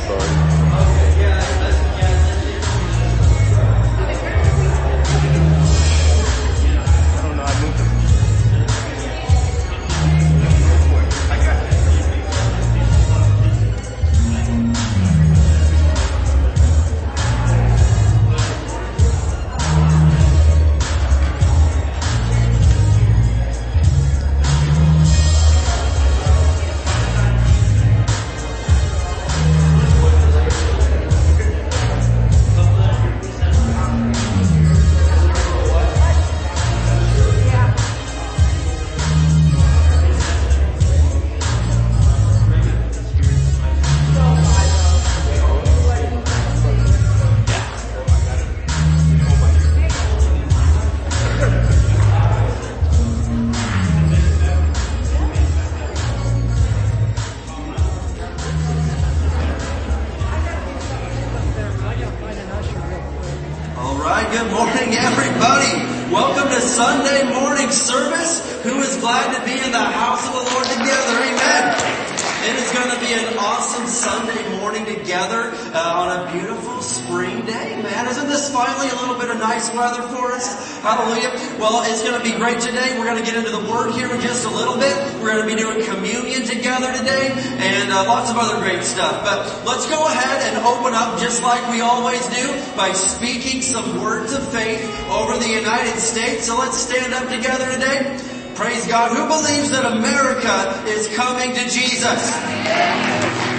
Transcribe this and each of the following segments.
sorry. Stand up together today. Praise God. Who believes that America is coming to Jesus?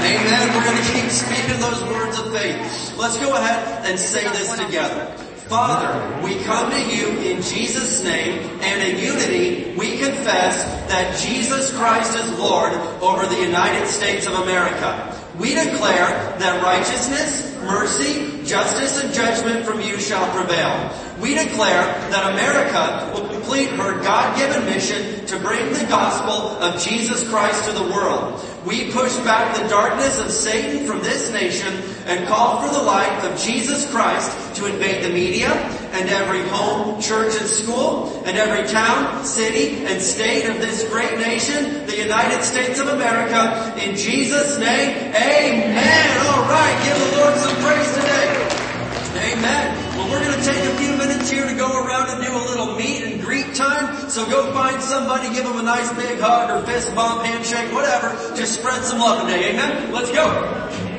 Amen. We're going to keep speaking those words of faith. Let's go ahead and say this together. Father, we come to you in Jesus' name and in unity we confess that Jesus Christ is Lord over the United States of America. We declare that righteousness, mercy, justice, and judgment from you shall prevail. We declare that America will complete her God-given mission to bring the gospel of Jesus Christ to the world. We push back the darkness of Satan from this nation and call for the light of Jesus Christ to invade the media and every home, church, and school, and every town, city, and state of this great nation, the United States of America. In Jesus' name, amen. All right, give the Lord some praise today. Amen. Well, we're going to take a few minutes here to go around and do a little meet and greet time. So go find somebody, give them a nice big hug or fist bump, handshake, whatever. Just spread some love today. Amen. Let's go.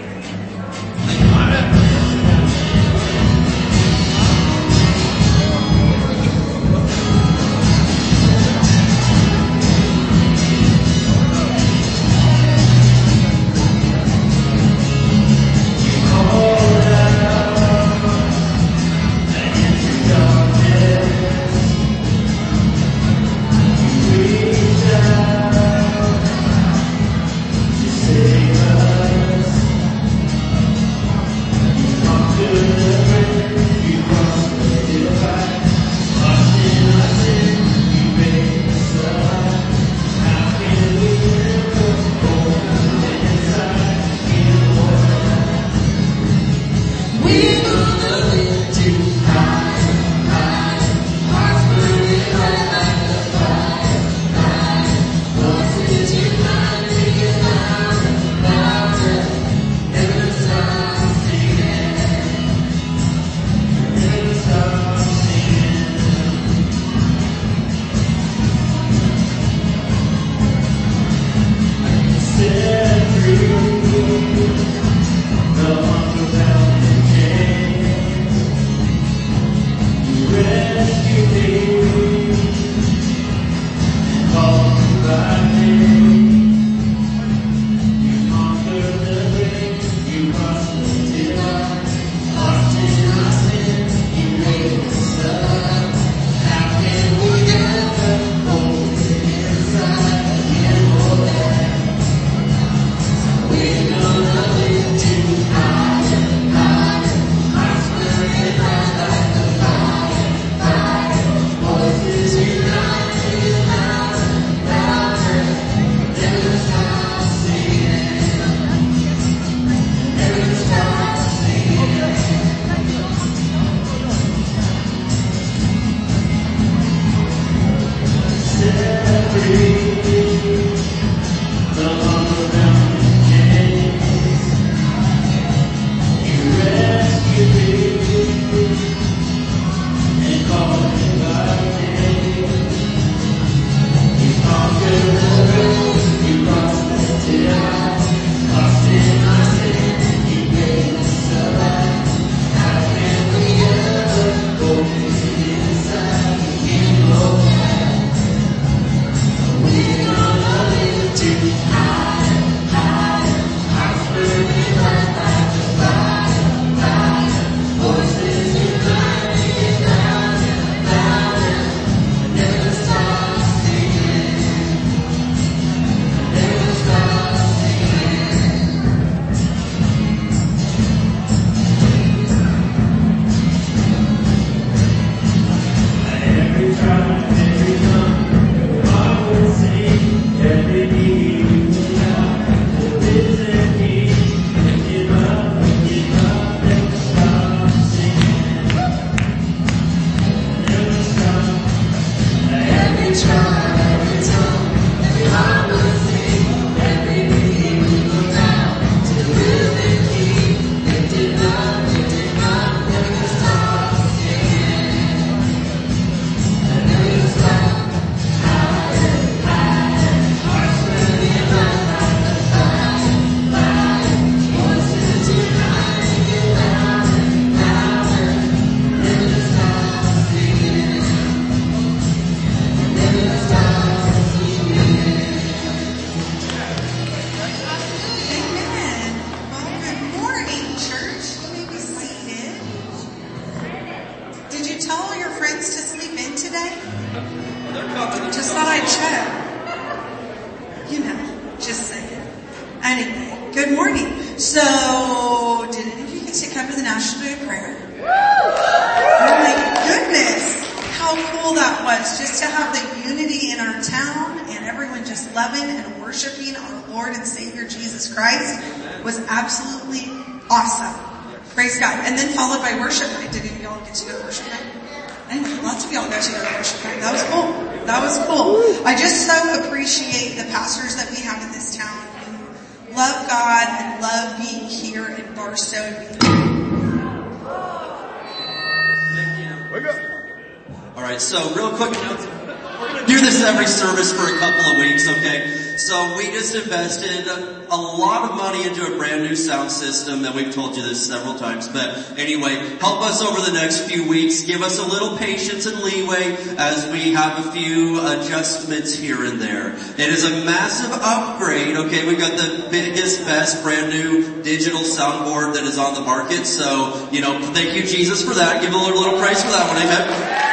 System and we've told you this several times, but anyway, help us over the next few weeks. Give us a little patience and leeway as we have a few adjustments here and there. It is a massive upgrade, okay? We've got the biggest, best, brand new digital soundboard that is on the market, so, you know, thank you Jesus for that. Give a little, little praise for that one, amen?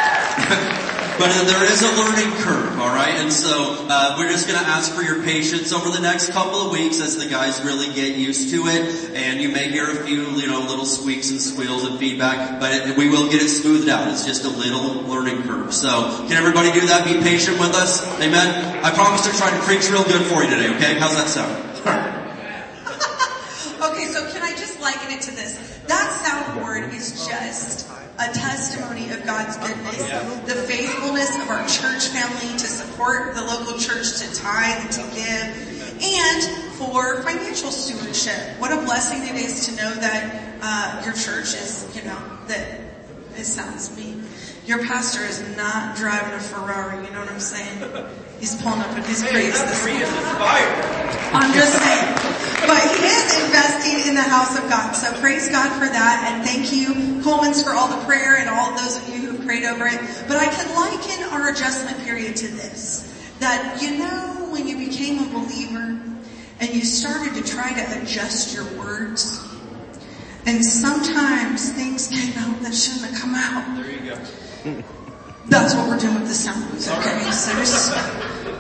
But there is a learning curve, alright? And so, uh, we're just gonna ask for your patience over the next couple of weeks as the guys really get used to it. And you may hear a few, you know, little squeaks and squeals and feedback, but it, we will get it smoothed out. It's just a little learning curve. So, can everybody do that? Be patient with us. Amen? I promise to try to preach real good for you today, okay? How's that sound? Okay, so can I just liken it to this? That soundboard is just a testimony of God's goodness, the faithfulness of our church family to support the local church, to tithe and to give, and for financial stewardship. What a blessing it is to know that uh, your church is, you know, that it sounds mean. Your pastor is not driving a Ferrari, you know what I'm saying? He's pulling up in his Hey, Prius this is fire. I'm just saying. But he is investing in the house of God. So praise God for that. And thank you, Coleman's, for all the prayer and all of those of you who prayed over it. But I can liken our adjustment period to this. That you know when you became a believer and you started to try to adjust your words and sometimes things came out that shouldn't have come out. There you go. That's what we're doing with the sound okay? So just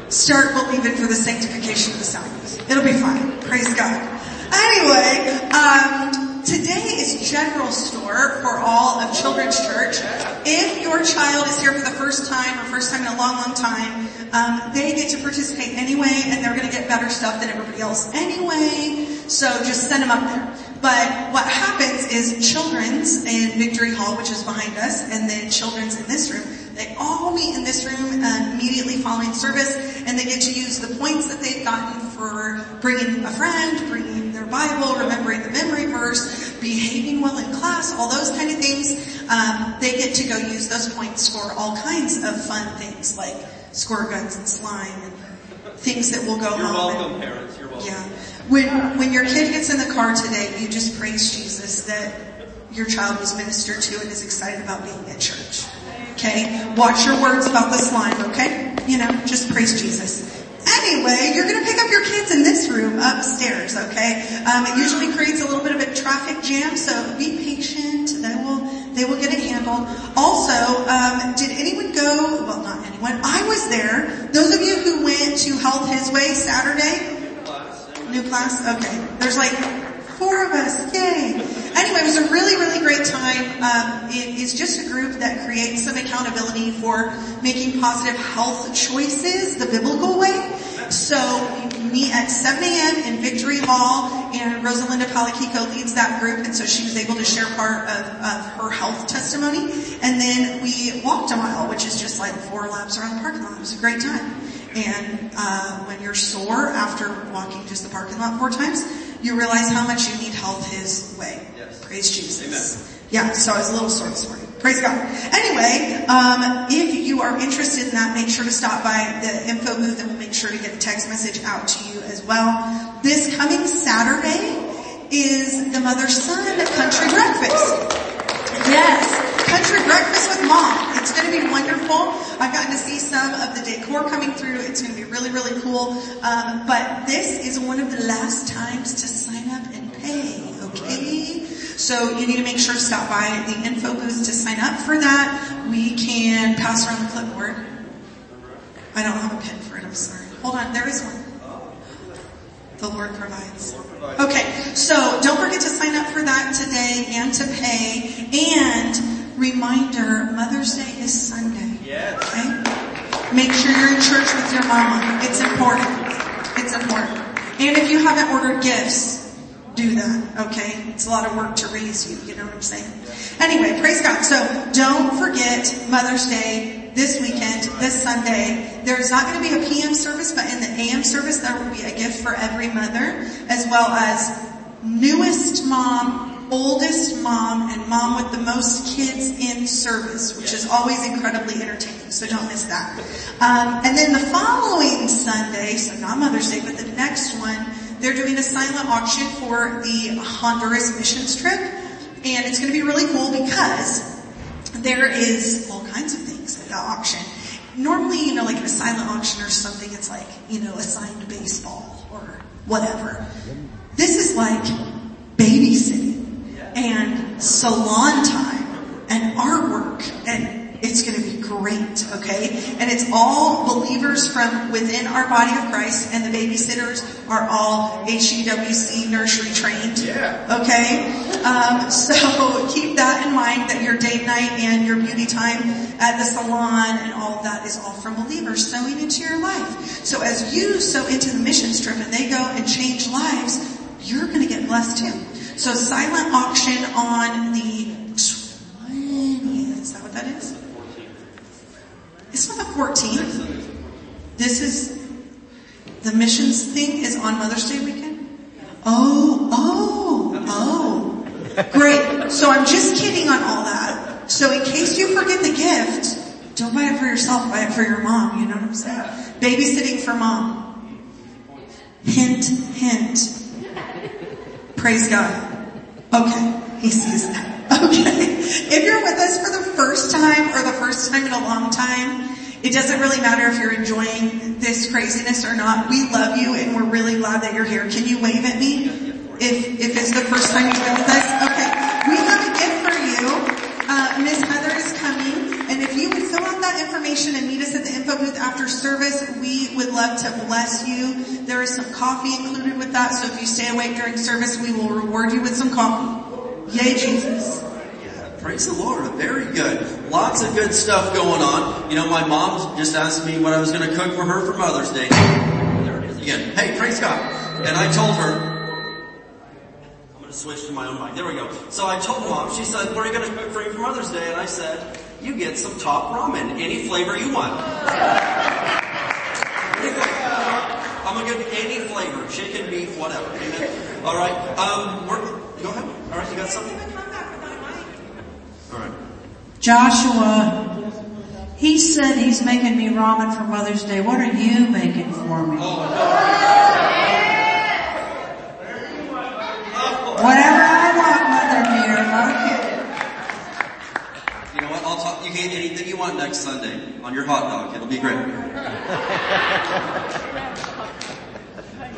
start believing for the sanctification of the sound. It'll be fine. Praise God. Anyway, um, today is general store for all of Children's Church. If your child is here for the first time or first time in a long, long time, um, they get to participate anyway, and they're going to get better stuff than everybody else anyway. So just send them up there. But what happens is children's in Victory Hall, which is behind us, and then children's in this room, they all meet in this room uh, immediately following service, and they get to use the points that they've gotten for bringing a friend, bringing their Bible, remembering the memory verse, behaving well in class, all those kind of things. Um, they get to go use those points for all kinds of fun things like squirt guns and slime and things that will go You're home. and- welcome, parents. You're welcome. yeah. When, when your kid gets in the car today, you just praise Jesus that your child was ministered to and is excited about being at church. Okay? Watch your words about the slime, okay? You know, just praise Jesus. Anyway, you're gonna pick up your kids in this room upstairs, okay? Um, it usually creates a little bit of a traffic jam, so be patient. They will, they will get it handled. Also, um, did anyone go, well not anyone, I was there. Those of you who went to Health His Way Saturday, New class? Okay. There's like four of us. Yay. Anyway, it was a really, really great time. Um, it is just a group that creates some accountability for making positive health choices the biblical way. So we meet at 7 a.m. in Victory Hall and Rosalinda Palaquico leads that group and so she was able to share part of, of her health testimony. And then we walked a mile, which is just like four laps around the parking lot. It was a great time. And uh, when you're sore after walking just the parking lot four times, you realize how much you need health His way. Yes. Praise Jesus. Yeah, so I was a little sore this morning. Praise God. Anyway, um, if you are interested in that, make sure to stop by the info booth and we'll make sure to get a text message out to you as well. This coming Saturday is the mother-son country breakfast. Yes, country breakfast with mom. It's going to be wonderful. I've gotten to see some of the decor coming. It's going to be really, really cool. Um, but this is one of the last times to sign up and pay. Okay, so you need to make sure to stop by the info booth to sign up for that. We can pass around the clipboard. I don't have a pen for it. I'm sorry. Hold on, there is one. The Lord provides. Okay, so don't forget to sign up for that today and to pay. And reminder, Mother's Day is Sunday. Yes. Okay? Make sure you're in church with your mama. It's important. It's important. And if you haven't ordered gifts, do that, okay? It's a lot of work to raise you, you know what I'm saying? Anyway, praise God. So don't forget Mother's Day this weekend, this Sunday. There's not going to be a PM service, but in the AM service there will be a gift for every mother, as well as newest mom, oldest mom, and mom with the most kids in service, which is always incredibly entertaining, so don't miss that. Um, and then the following Sunday, so not Mother's Day, but the next one, they're doing a silent auction for the Honduras missions trip, and it's going to be really cool because there is all kinds of things at the auction. Normally, you know, like a silent auction or something, it's like, you know, a signed baseball or whatever. This is like babysitting and salon time and artwork and it's going to be great, okay? And it's all believers from within our body of Christ and the babysitters are all HDWC nursery trained. Yeah. Okay? Um, so keep that in mind that your date night and your beauty time at the salon and all of that is all from believers sowing into your life. So as you sow into the mission trip and they go and change lives, you're gonna get blessed too. So silent auction on the 20th, is that what that is? It's not the 14th. This is, the missions thing is on Mother's Day weekend? Oh, oh, oh. Great. So I'm just kidding on all that. So in case you forget the gift, don't buy it for yourself, buy it for your mom, you know what I'm saying? Babysitting for mom. Hint, hint. Praise God. Okay, he sees that. Okay. If you're with us for the first time or the first time in a long time, it doesn't really matter if you're enjoying this craziness or not. We love you and we're really glad that you're here. Can you wave at me? If, if it's the first time you've been with us? Okay. We have a gift for you. Uh, Miss Heather is coming and if you would fill out that information and meet us at the info booth after service, we would love to bless you. There is some coffee included with that, so if you stay awake during service, we will reward you with some coffee. Yay, Jesus. Yeah, praise the Lord. Very good. Lots of good stuff going on. You know, my mom just asked me what I was going to cook for her for Mother's Day. There it is again. Hey, praise God. And I told her, I'm to switch to my own mic. There we go. So I told mom, she said, what are you going to cook for you for Mother's Day? And I said, you get some top ramen, any flavor you want. I'm gonna give you any flavor, chicken, beef, whatever. Amen. All right. Um, we're, go ahead. All right, you got something? Come back with my mic. All right. Joshua, he said he's making me ramen for Mother's Day. What are you making for me? Whatever I want, Mother dear. Okay. You know what? I'll talk. You can get anything you want next Sunday on your hot dog. It'll be great.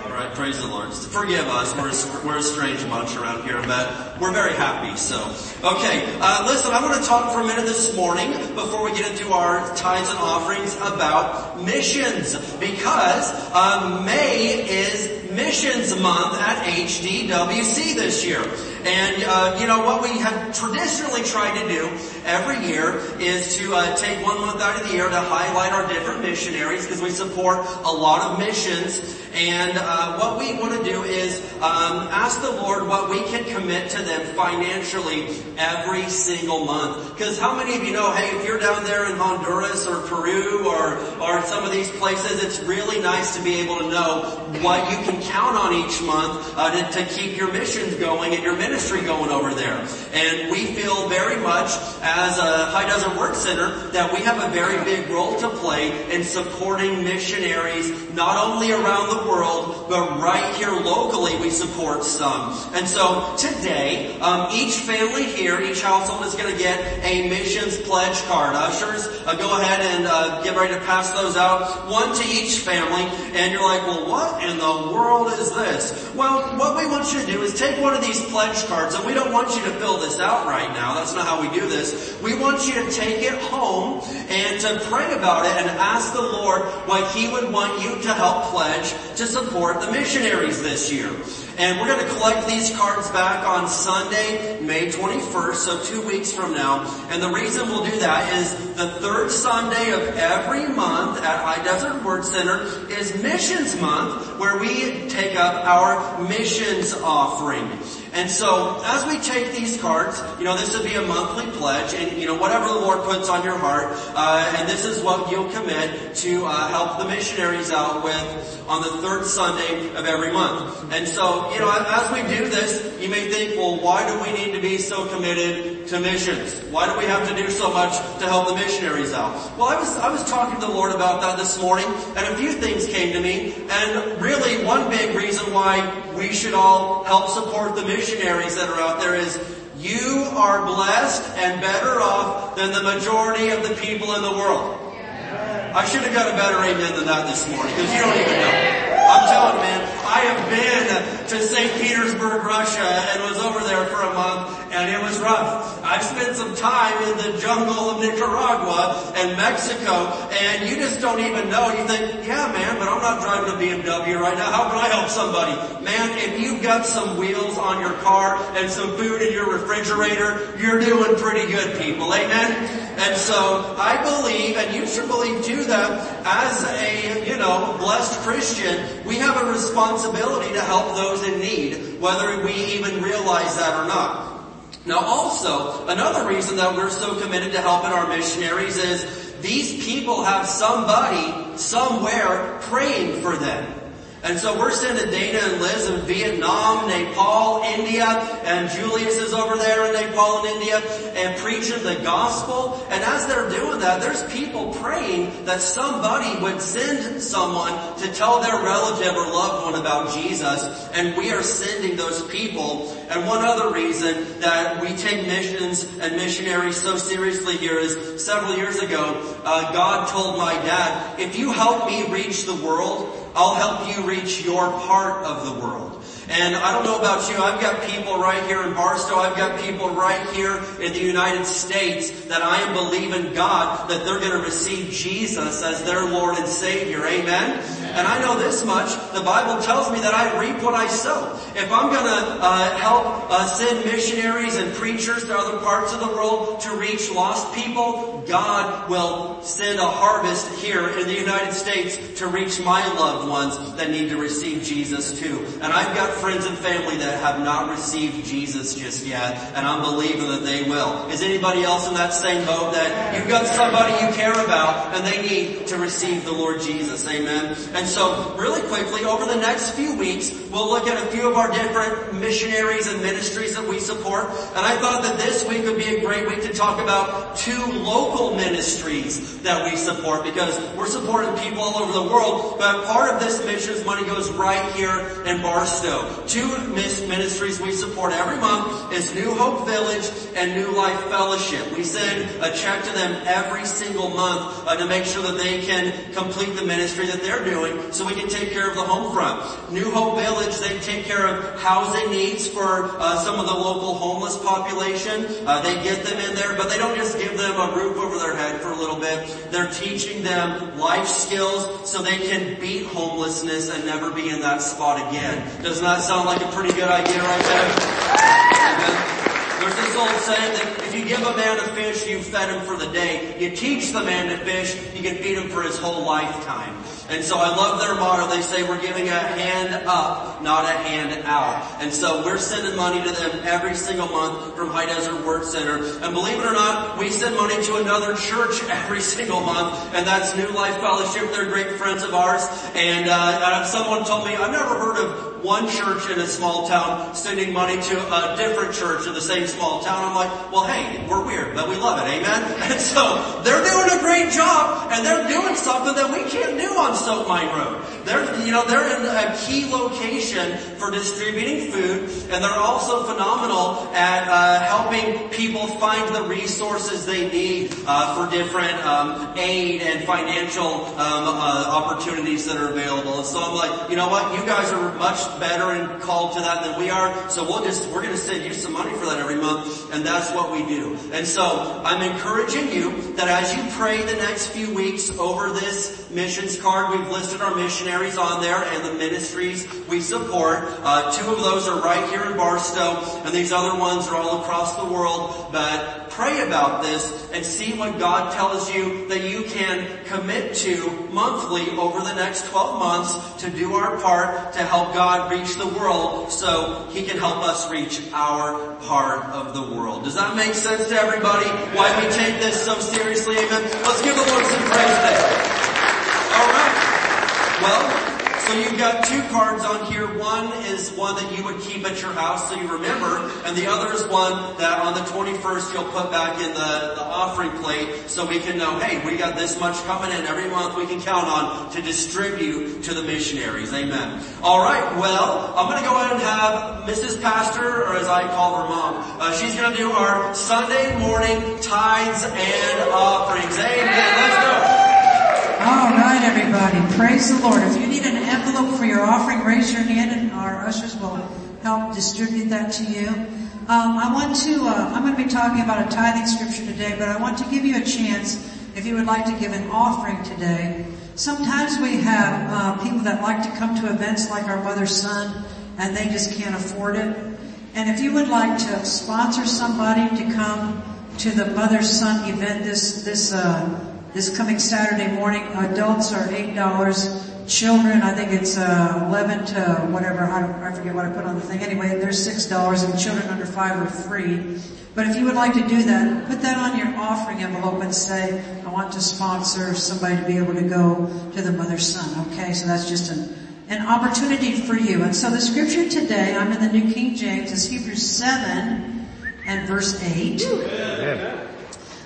All right, praise the Lord. Forgive us. We're a, we're a strange bunch around here, but we're very happy. So, okay. Uh, listen, I want to talk for a minute this morning before we get into our tithes and offerings about missions, because uh, May is Missions Month at HDWC this year. And uh, you know what we have traditionally tried to do every year is to uh, take one month out of the year to highlight our different missionaries because we support a lot of missions. And uh, what we want to do is um, ask the Lord what we can commit to them financially every single month. Because how many of you know, hey, if you're down there in Honduras or Peru or or some of these places, it's really nice to be able to know what you can count on each month uh, to, to keep your missions going and your ministry going over there. And we feel very much as a High Desert Word Center that we have a very big role to play in supporting missionaries not only around the world, but right here locally we support some. And so today, um, each family here, each household is going to get a missions pledge card. Ushers, uh, go ahead and uh, get ready to pass those out, one to each family. And you're like, well, what in the world is this? Well, what we want you to do is take one of these pledge cards, and we don't want you to fill this out right now. That's not how we do this. We want you to take it home and to pray about it and ask the Lord what He would want you to help pledge to support the missionaries this year. And we're going to collect these cards back on Sunday, May 21st, so two weeks from now. And the reason we'll do that is the third Sunday of every month at High Desert Word Center is Missions Month, where we take up our missions offering. And so, as we take these cards, you know, this would be a monthly pledge, and you know, whatever the Lord puts on your heart, uh, and this is what you'll commit to uh, help the missionaries out with on the third Sunday of every month. And so, you know, as we do this, you may think, well, why do we need to be so committed to missions? Why do we have to do so much to help the missionaries out? Well, I was I was talking to the Lord about that this morning, and a few things came to me, and really one big reason why we should all help support the missionaries that are out there is you are blessed and better off than the majority of the people in the world. I should have got a better amen than that this morning because you don't even know. I'm telling man, I have been to St. Petersburg, Russia and was over there for a month and it was rough. I've spent some time in the jungle of Nicaragua and Mexico and you just don't even know. You think, yeah man, but I'm not driving a BMW right now. How can I help somebody? Man, if you've got some wheels on your car and some food in your refrigerator, you're doing pretty good people. Amen? And so I believe, and you should believe too, that as a, you know, blessed Christian, we have a responsibility to help those in need, whether we even realize that or not. Now also, another reason that we're so committed to helping our missionaries is these people have somebody somewhere praying for them. And so we're sending Dana and Liz in Vietnam, Nepal, India, and Julius is over there in Nepal and India and preaching the gospel. And as they're doing that, there's people praying that somebody would send someone to tell their relative or loved one about Jesus. And we are sending those people. And one other reason that we take missions and missionaries so seriously here is several years ago, uh, God told my dad, if you help me reach the world, I'll help you reach your part of the world. And I don't know about you, I've got people right here in Barstow, I've got people right here in the United States that I am believing God that they're going to receive Jesus as their Lord and Savior. Amen? And I know this much, the Bible tells me that I reap what I sow. If I'm to uh, help uh, send missionaries and preachers to other parts of the world to reach lost people, God will send a harvest here in the United States to reach my loved ones that need to receive Jesus too. And I've got friends and family that have not received Jesus just yet, and I'm believing that they will. Is anybody else in that same boat that you've got somebody you care about and they need to receive the Lord Jesus? Amen. And so really quickly, over the next few weeks, we'll look at a few of our different missionaries and ministries that we support. And I thought that this week would be a great week to talk about two local ministries that we support because we're supporting people all over the world, but part of this missions money goes right here in Barstow. Two ministries we support every month is New Hope Village and New Life Fellowship. We send a check to them every single month uh, to make sure that they can complete the ministry that they're doing so we can take care of the home front. New Hope Village, they take care of housing needs for uh, some of the local homeless population. Uh, they get them in there, but they don't just give them a roof over their head for a little bit. They're teaching them life skills so they can beat homelessness and never be in that spot again. Doesn't that sound like a pretty good idea right there? There's this old saying that if you give a man a fish, you fed him for the day. You teach the man to fish, you can feed him for his whole lifetime. And so I love their motto. They say we're giving a hand up, not a hand out. And so we're sending money to them every single month from High Desert Word Center. And believe it or not, we send money to another church every single month, and that's New Life Fellowship. They're great friends of ours. And uh, someone told me, I've never heard of one church in a small town sending money to a different church in the same small town. I'm like, well, hey, we're weird, but we love it, amen? And so they're doing a great job, and they're doing something that we can't do on Mine Road. They're, you know, they're in a key location for distributing food, and they're also phenomenal at uh, helping people find the resources they need uh, for different um, aid and financial um, uh, opportunities that are available. And so I'm like, you know what? You guys are much better and called to that than we are. So we'll just, we're going to send you some money for that every month. And that's what we do. And so I'm encouraging you that as you pray the next few weeks over this missions card, we've listed our missionaries on there and the ministries we support. Uh, two of those are right here in Barstow and these other ones are all across the world. But pray about this and see what God tells you that you can commit to monthly over the next 12 months to do our part to help God reach the world so He can help us reach our part of the world. Does that make sense to everybody? Why we take this so seriously? Amen. Let's give the Lord some praise today. Well, so you've got two cards on here. One is one that you would keep at your house so you remember, and the other is one that on the 21st you'll put back in the, the offering plate so we can know, hey, we got this much coming in every month we can count on to distribute to the missionaries. Amen. Alright, well, I'm gonna go ahead and have Mrs. Pastor, or as I call her mom, uh, she's gonna do our Sunday morning tithes and offerings. Amen. Let's go. All right, everybody. Praise the Lord. If you need an envelope for your offering, raise your hand and our ushers will help distribute that to you. Um, I want to, uh, I'm going to be talking about a tithing scripture today, but I want to give you a chance if you would like to give an offering today. Sometimes we have uh, people that like to come to events like our mother's son and they just can't afford it. And if you would like to sponsor somebody to come to the mother's son event this, this, uh, this coming Saturday morning. Adults are eight dollars. Children, I think it's uh, eleven to whatever. I, I forget what I put on the thing. Anyway, they're six dollars, and children under five are free. But if you would like to do that, put that on your offering envelope and say, "I want to sponsor somebody to be able to go to the mother's son." Okay, so that's just an an opportunity for you. And so the scripture today, I'm in the New King James, is Hebrews seven and verse eight. Amen.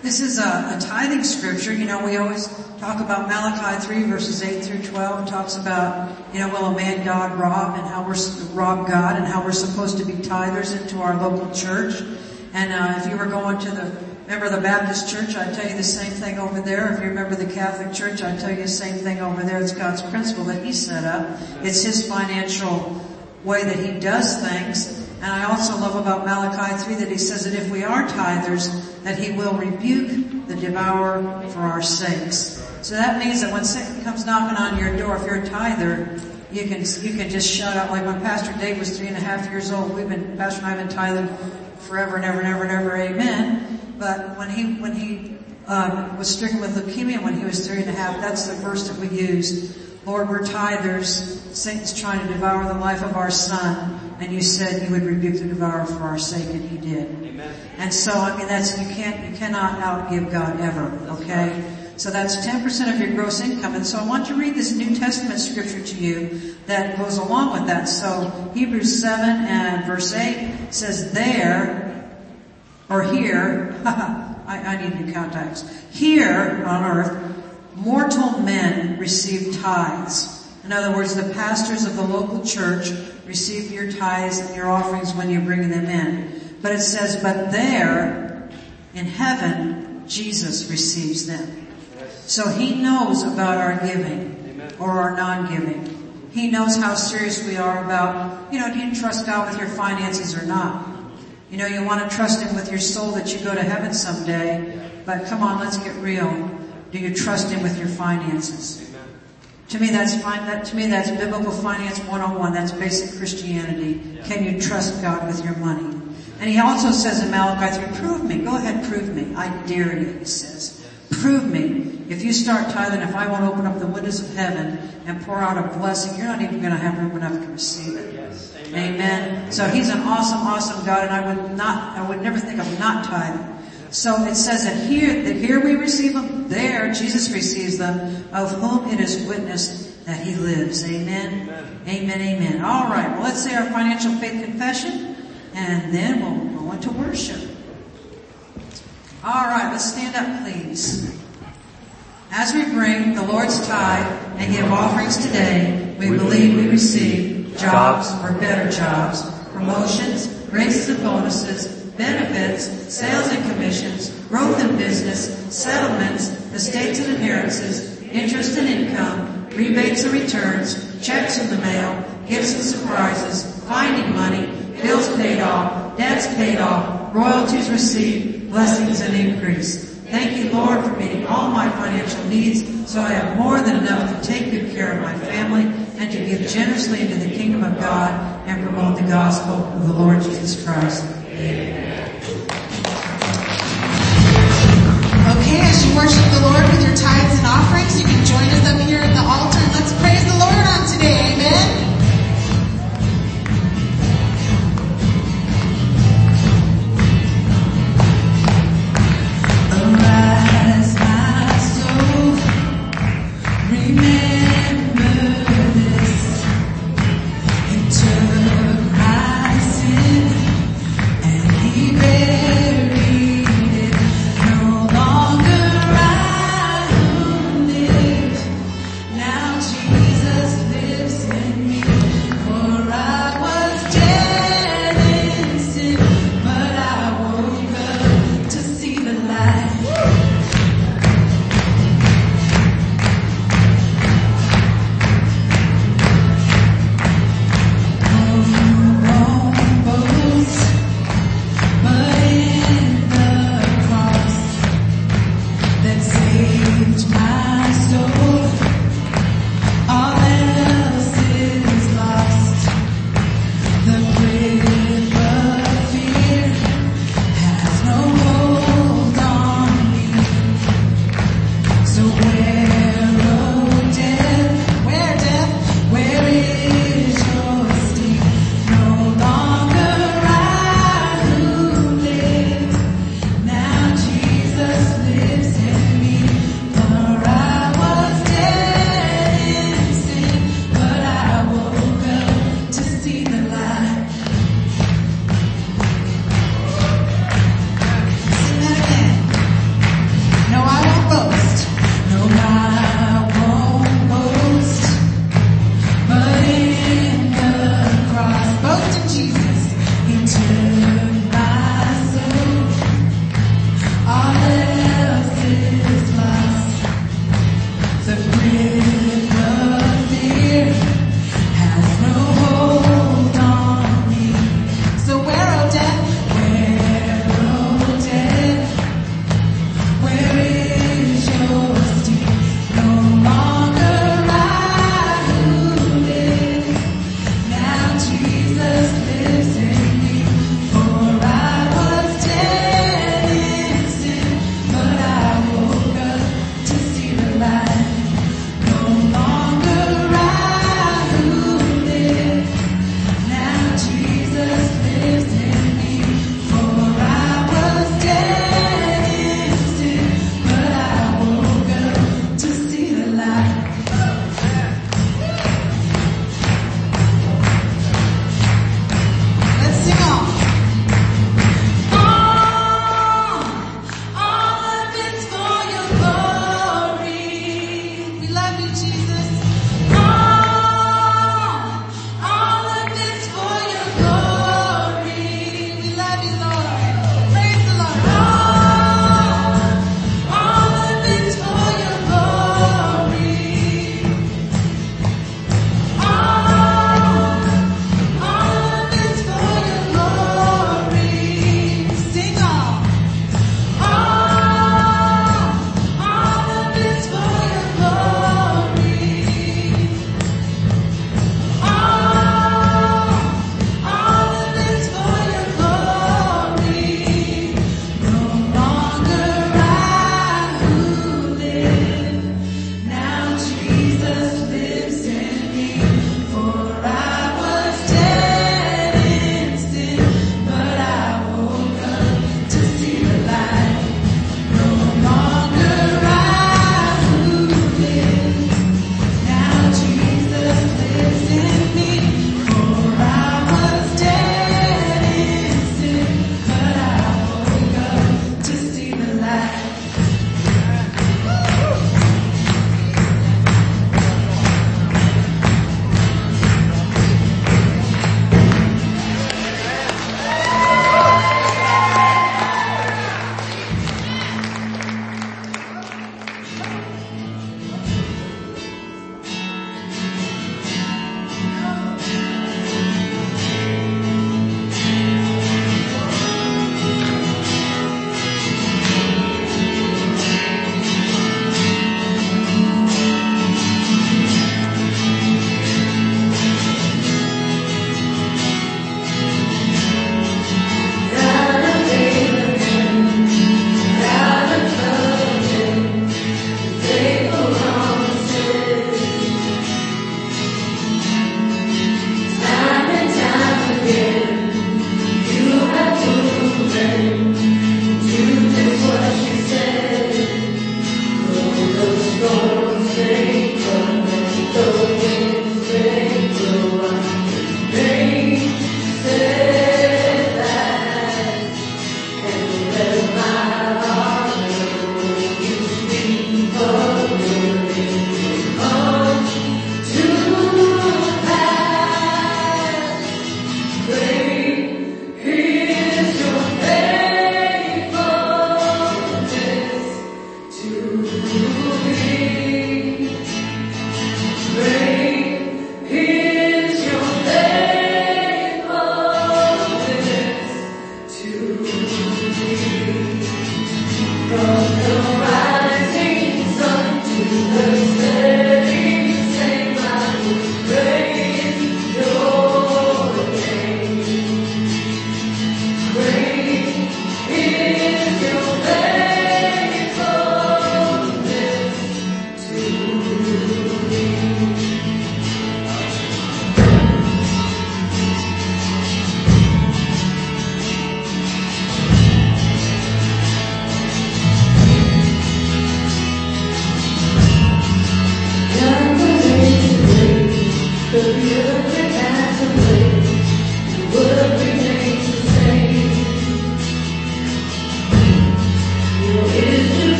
This is a, a, tithing scripture. You know, we always talk about Malachi 3 verses 8 through 12. It talks about, you know, will a man God rob and how we're, rob God and how we're supposed to be tithers into our local church. And, uh, if you were going to the, remember the Baptist church, I'd tell you the same thing over there. If you remember the Catholic church, I'd tell you the same thing over there. It's God's principle that He set up. It's His financial way that He does things. And I also love about Malachi 3 that he says that if we are tithers, that he will rebuke the devourer for our sakes. So that means that when Satan comes knocking on your door, if you're a tither, you can, you can just shout out like when Pastor Dave was three and a half years old, we've been, Pastor and I have been tithing forever and ever and ever and ever, amen. But when he, when he, um, was stricken with leukemia when he was three and a half, that's the verse that we used. Lord, we're tithers. Satan's trying to devour the life of our son and you said you would rebuke the devourer for our sake, and he did. Amen. And so, I mean, that's, you can't, you cannot outgive God ever, okay? So that's 10% of your gross income. And so I want to read this New Testament scripture to you that goes along with that. So Hebrews 7 and verse 8 says there, or here, I, I need new contacts. Here on earth, mortal men receive tithes. In other words, the pastors of the local church receive your tithes and your offerings when you're bringing them in. But it says, but there, in heaven, Jesus receives them. So he knows about our giving or our non-giving. He knows how serious we are about, you know, do you trust God with your finances or not? You know, you want to trust Him with your soul that you go to heaven someday, but come on, let's get real. Do you trust Him with your finances? To me, that's fine. That, to me, that's biblical finance 101. That's basic Christianity. Can you trust God with your money? And he also says in Malachi 3, prove me. Go ahead, prove me. I dare you, he says. Prove me. If you start tithing, if I won't open up the windows of heaven and pour out a blessing, you're not even going to have room enough to receive it. Yes. Amen. Amen. So he's an awesome, awesome God, and I would not, I would never think of not tithing. So it says that here, that here we receive them, there Jesus receives them, of whom it is witnessed that he lives. Amen. Amen, amen. amen. All right, well let's say our financial faith confession, and then we'll go into worship. All right, let's stand up please. As we bring the Lord's tithe and give offerings today, we, we believe we receive jobs or better jobs, promotions, raises and bonuses, benefits, sales and commissions, growth in business, settlements, estates and inheritances, interest and income, rebates and returns, checks in the mail, gifts and surprises, finding money, bills paid off, debts paid off, royalties received, blessings and increase. Thank you, Lord, for meeting all my financial needs so I have more than enough to take good care of my family and to give generously into the kingdom of God and promote the gospel of the Lord Jesus Christ. Okay, as you worship the Lord with your tithes and offerings, you can join us up here at the altar let's praise the Lord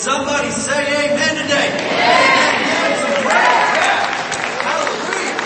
somebody say amen today? Amen. Hallelujah.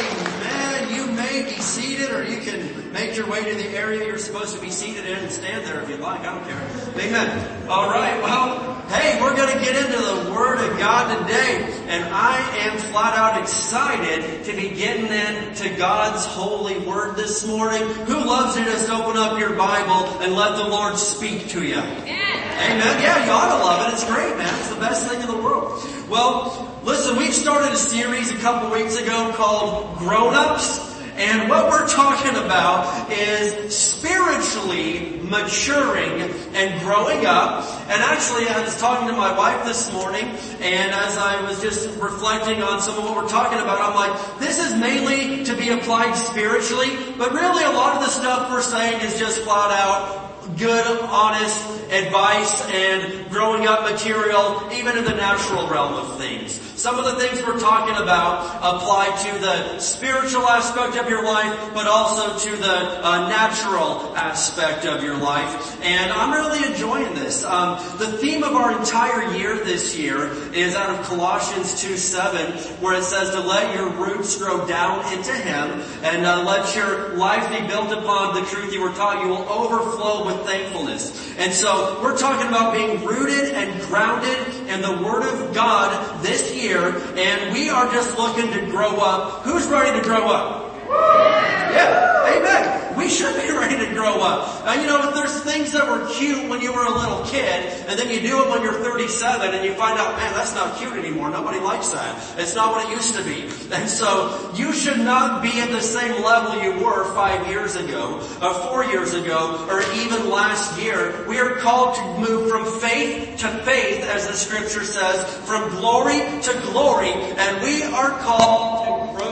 Amen. You may be seated or you can make your way to the area you're supposed to be seated in and stand there if you'd like. I don't care. Amen. All right. Well, hey, we're going to get into the Word of God today and I am flat out excited to be getting into God's holy Word this morning. Who loves to just open up your Bible and let the Lord speak to you? Amen. Uh, yeah, you ought to love it. It's great, man. It's the best thing in the world. Well, listen, we've started a series a couple weeks ago called Grown Ups. And what we're talking about is spiritually maturing and growing up. And actually, I was talking to my wife this morning, and as I was just reflecting on some of what we're talking about, I'm like, this is mainly to be applied spiritually, but really a lot of the stuff we're saying is just flat out good, honest advice and growing up material, even in the natural realm of things. Some of the things we're talking about apply to the spiritual aspect of your life, but also to the uh, natural aspect of your life. And I'm really enjoying this. Um, the theme of our entire year this year is out of Colossians 2 7, where it says to let your roots grow down into Him and uh, let your life be built upon the truth you were taught. You will overflow with thankfulness. And so we're talking about being rooted and grounded in the Word of God this year, and we are just looking to grow up. Who's ready to grow up? Yeah, amen. We should be ready to grow up. Uh, you know, there's things that were cute when you were a little kid, and then you do it when you're 37, and you find out, man, that's not cute anymore. Nobody likes that. It's not what it used to be. And so, you should not be at the same level you were five years ago, or four years ago, or even last year. We are called to move from faith to faith, as the scripture says, from glory to glory, and we are called to grow.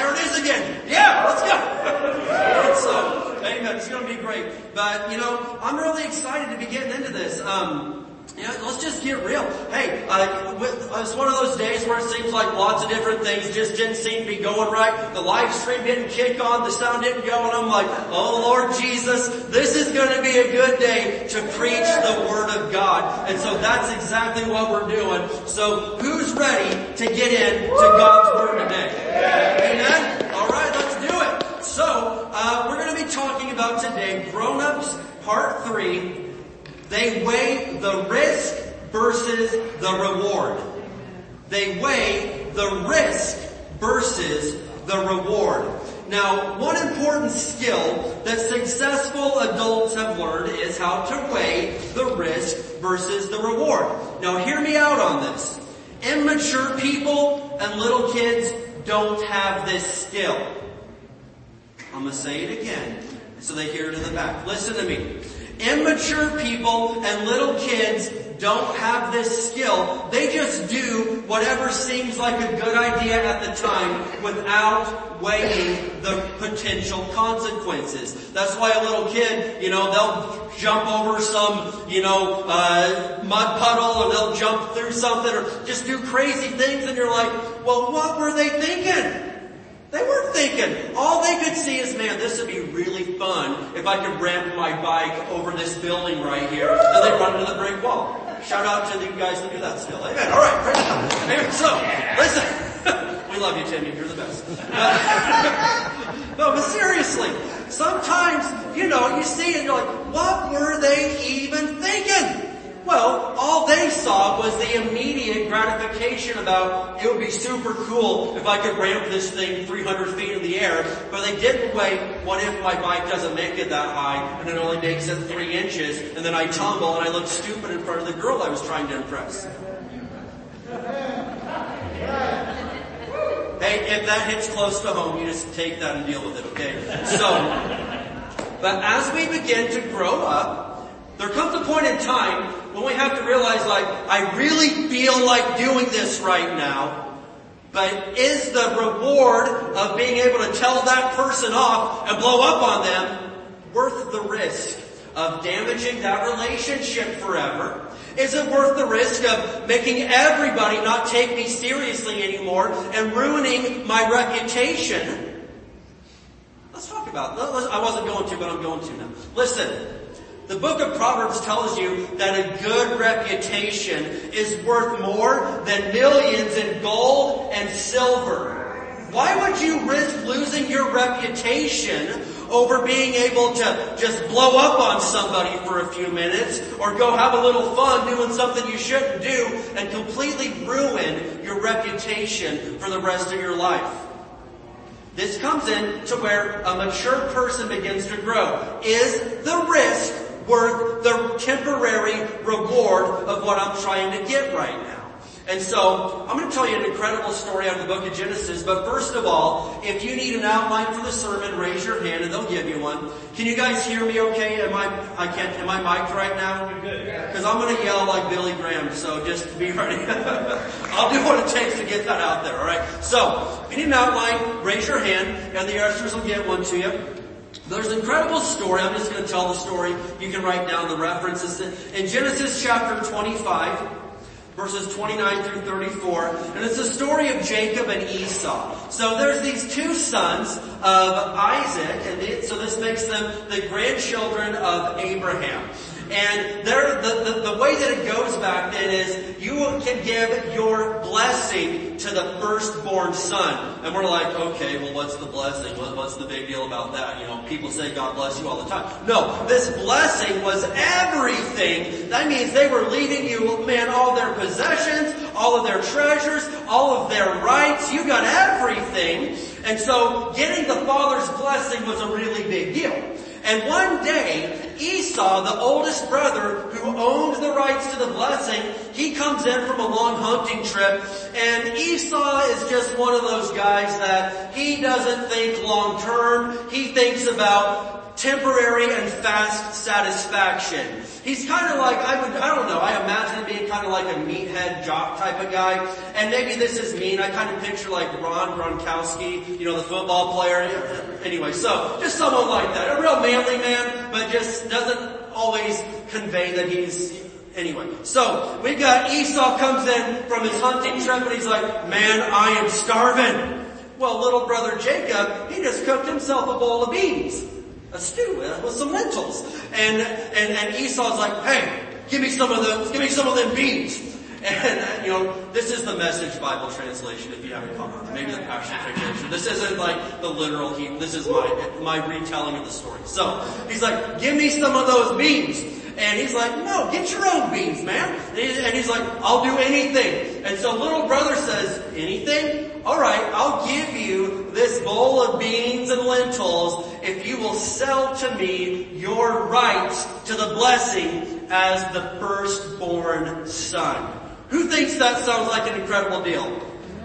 There it is again. Yeah, let's go. so, amen. It's going to be great. But, you know, I'm really excited to be getting into this. Um, know, let's just get real. Hey, uh, it's one of those days where it seems like lots of different things just didn't seem to be going right. The live stream didn't kick on, the sound didn't go, and I'm like, oh Lord Jesus, this is going to be a good day to preach the Word of God. And so that's exactly what we're doing. So who's ready to get in to God's Word today? Amen? Alright, let's do it. So, uh, we're going to be talking about today grown-ups part three, they weigh the risk versus the reward. They weigh the risk versus the reward. Now, one important skill that successful adults have learned is how to weigh the risk versus the reward. Now, hear me out on this. Immature people and little kids don't have this skill. I'm gonna say it again so they hear it in the back. Listen to me. Immature people and little kids don't have this skill. They just do whatever seems like a good idea at the time without weighing the potential consequences. That's why a little kid, you know, they'll jump over some, you know, uh, mud puddle or they'll jump through something or just do crazy things and you're like, well, what were they thinking? They weren't thinking. All they could see is, man, this would be really fun if I could ramp my bike over this building right here. And they run into the brick wall. Shout out to the guys that do that still. Amen. All right. Praise God. Amen. So, listen. we love you, Timmy. You're the best. no, but seriously, sometimes, you know, you see it and you're like, what were they even thinking? Well, all they saw was the immediate gratification about it would be super cool if I could ramp this thing 300 feet in the air, but they didn't weigh, what if my bike doesn't make it that high and it only makes it three inches and then I tumble and I look stupid in front of the girl I was trying to impress? Hey, if that hits close to home, you just take that and deal with it, okay? So, but as we begin to grow up, there comes a point in time when we have to realize like, I really feel like doing this right now, but is the reward of being able to tell that person off and blow up on them worth the risk of damaging that relationship forever? Is it worth the risk of making everybody not take me seriously anymore and ruining my reputation? Let's talk about it. I wasn't going to, but I'm going to now. Listen, the book of Proverbs tells you that a good reputation is worth more than millions in gold and silver. Why would you risk losing your reputation over being able to just blow up on somebody for a few minutes or go have a little fun doing something you shouldn't do and completely ruin your reputation for the rest of your life? This comes in to where a mature person begins to grow. Is the risk worth the temporary reward of what I'm trying to get right now? And so, I'm going to tell you an incredible story out of the book of Genesis, but first of all, if you need an outline for the sermon, raise your hand and they'll give you one. Can you guys hear me okay? Am I, I can't, am I mic'd right now? Because I'm going to yell like Billy Graham, so just be ready. I'll do what it takes to get that out there, alright? So, if you need an outline, raise your hand and the ushers will get one to you. There's an incredible story. I'm just going to tell the story. You can write down the references. In Genesis chapter 25, verses 29 through 34. And it's the story of Jacob and Esau. So there's these two sons of Isaac, and so this makes them the grandchildren of Abraham. And there, the, the, the way that it goes back then is you can give your blessing to the firstborn son. And we're like, okay, well what's the blessing? What, what's the big deal about that? You know, people say God bless you all the time. No, this blessing was everything. That means they were leaving you, man, all their possessions, all of their treasures, all of their rights. You got everything. And so getting the father's blessing was a really big deal. And one day, Esau, the oldest brother who owned the rights to the blessing, he comes in from a long hunting trip and Esau is just one of those guys that he doesn't think long term. He thinks about temporary and fast satisfaction. He's kind of like, I would, I don't know, I imagine him being kind of like a meathead jock type of guy. And maybe this is mean, I kind of picture like Rob Gronkowski, you know, the football player. Anyway, so just someone like that. A real manly man, but just doesn't always convey that he's Anyway, so we got Esau comes in from his hunting trip and he's like, man, I am starving. Well, little brother Jacob, he just cooked himself a bowl of beans a stew with some lentils. And, and, and Esau's like, hey, give me some of those, give me some of them beans. And, you know, this is the message Bible translation if you haven't caught on. Maybe the Passion Translation. This isn't like the literal he, this is my, my retelling of the story. So, he's like, give me some of those beans. And he's like, no, get your own beans, man. And he's like, I'll do anything. And so little brother says, anything? Alright, I'll give you this bowl of beans and lentils if you will sell to me your right to the blessing as the firstborn son. Who thinks that sounds like an incredible deal?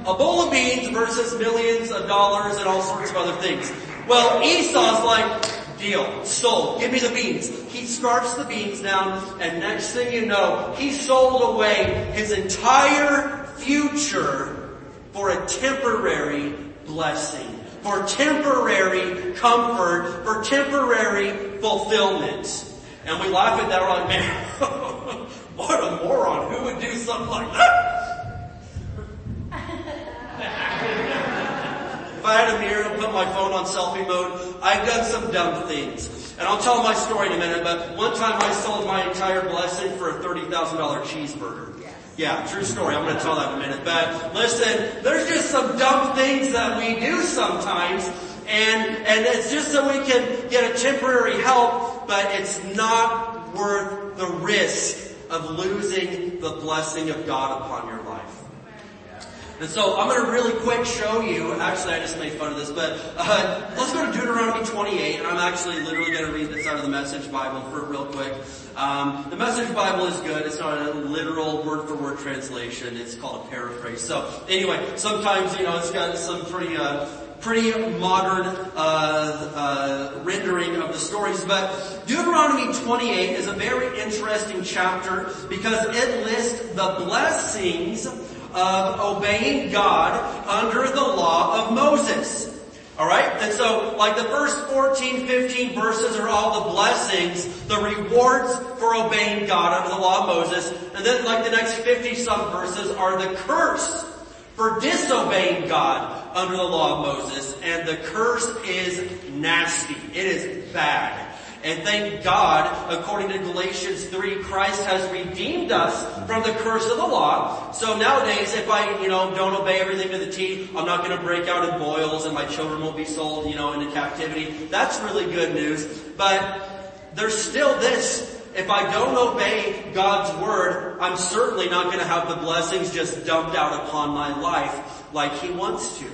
A bowl of beans versus millions of dollars and all sorts of other things. Well, Esau's like, deal, sold, give me the beans. He scarfs the beans down and next thing you know, he sold away his entire future for a temporary blessing, for temporary comfort, for temporary fulfillment. And we laugh at that, we're like, man, what a moron, who would do something like that? if I had a mirror and put my phone on selfie mode, I've done some dumb things. And I'll tell my story in a minute, but one time I sold my entire blessing for a $30,000 cheeseburger. Yeah, true story. I'm going to tell that in a minute. But listen, there's just some dumb things that we do sometimes, and and it's just so we can get a temporary help, but it's not worth the risk of losing the blessing of God upon your life. And so I'm going to really quick show you, actually I just made fun of this, but uh, let's go to Deuteronomy 28, and I'm actually literally going to read this out of the Message Bible for real quick. Um, the Message Bible is good. It's not a literal word for word translation. It's called a paraphrase. So anyway, sometimes, you know, it's got some pretty, uh, pretty modern uh, uh, rendering of the stories. But Deuteronomy 28 is a very interesting chapter because it lists the blessings of obeying God under the law of Moses. Alright? And so, like the first 14, 15 verses are all the blessings, the rewards for obeying God under the law of Moses. And then like the next 50 some verses are the curse for disobeying God under the law of Moses. And the curse is nasty. It is bad. And thank God, according to Galatians 3, Christ has redeemed us from the curse of the law. So nowadays, if I, you know, don't obey everything to the T, I'm not going to break out in boils and my children will be sold, you know, into captivity. That's really good news. But there's still this. If I don't obey God's word, I'm certainly not going to have the blessings just dumped out upon my life like He wants to.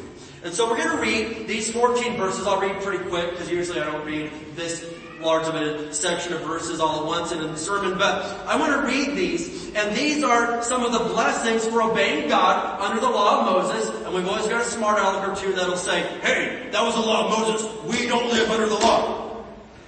And so we're going to read these 14 verses. I'll read pretty quick because usually I don't read this large of a section of verses all at once in a sermon, but I want to read these, and these are some of the blessings for obeying God under the law of Moses, and we've always got a smart aleck or two that'll say, hey, that was the law of Moses, we don't live under the law.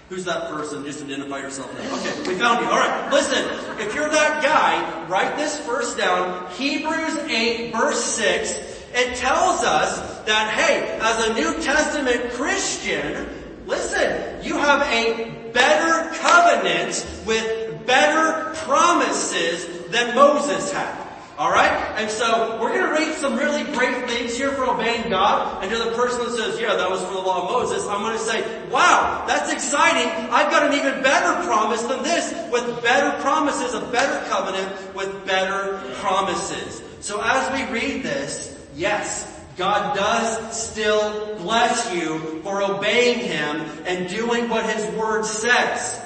Who's that person? Just identify yourself now. Okay, we found you. Alright, listen, if you're that guy, write this verse down, Hebrews 8 verse 6, it tells us that, hey, as a New Testament Christian, Listen, you have a better covenant with better promises than Moses had. Alright? And so, we're gonna read some really great things here for obeying God, and to the person that says, yeah, that was for the law of Moses, I'm gonna say, wow, that's exciting, I've got an even better promise than this, with better promises, a better covenant with better promises. So as we read this, yes, God does still bless you for obeying Him and doing what His Word says.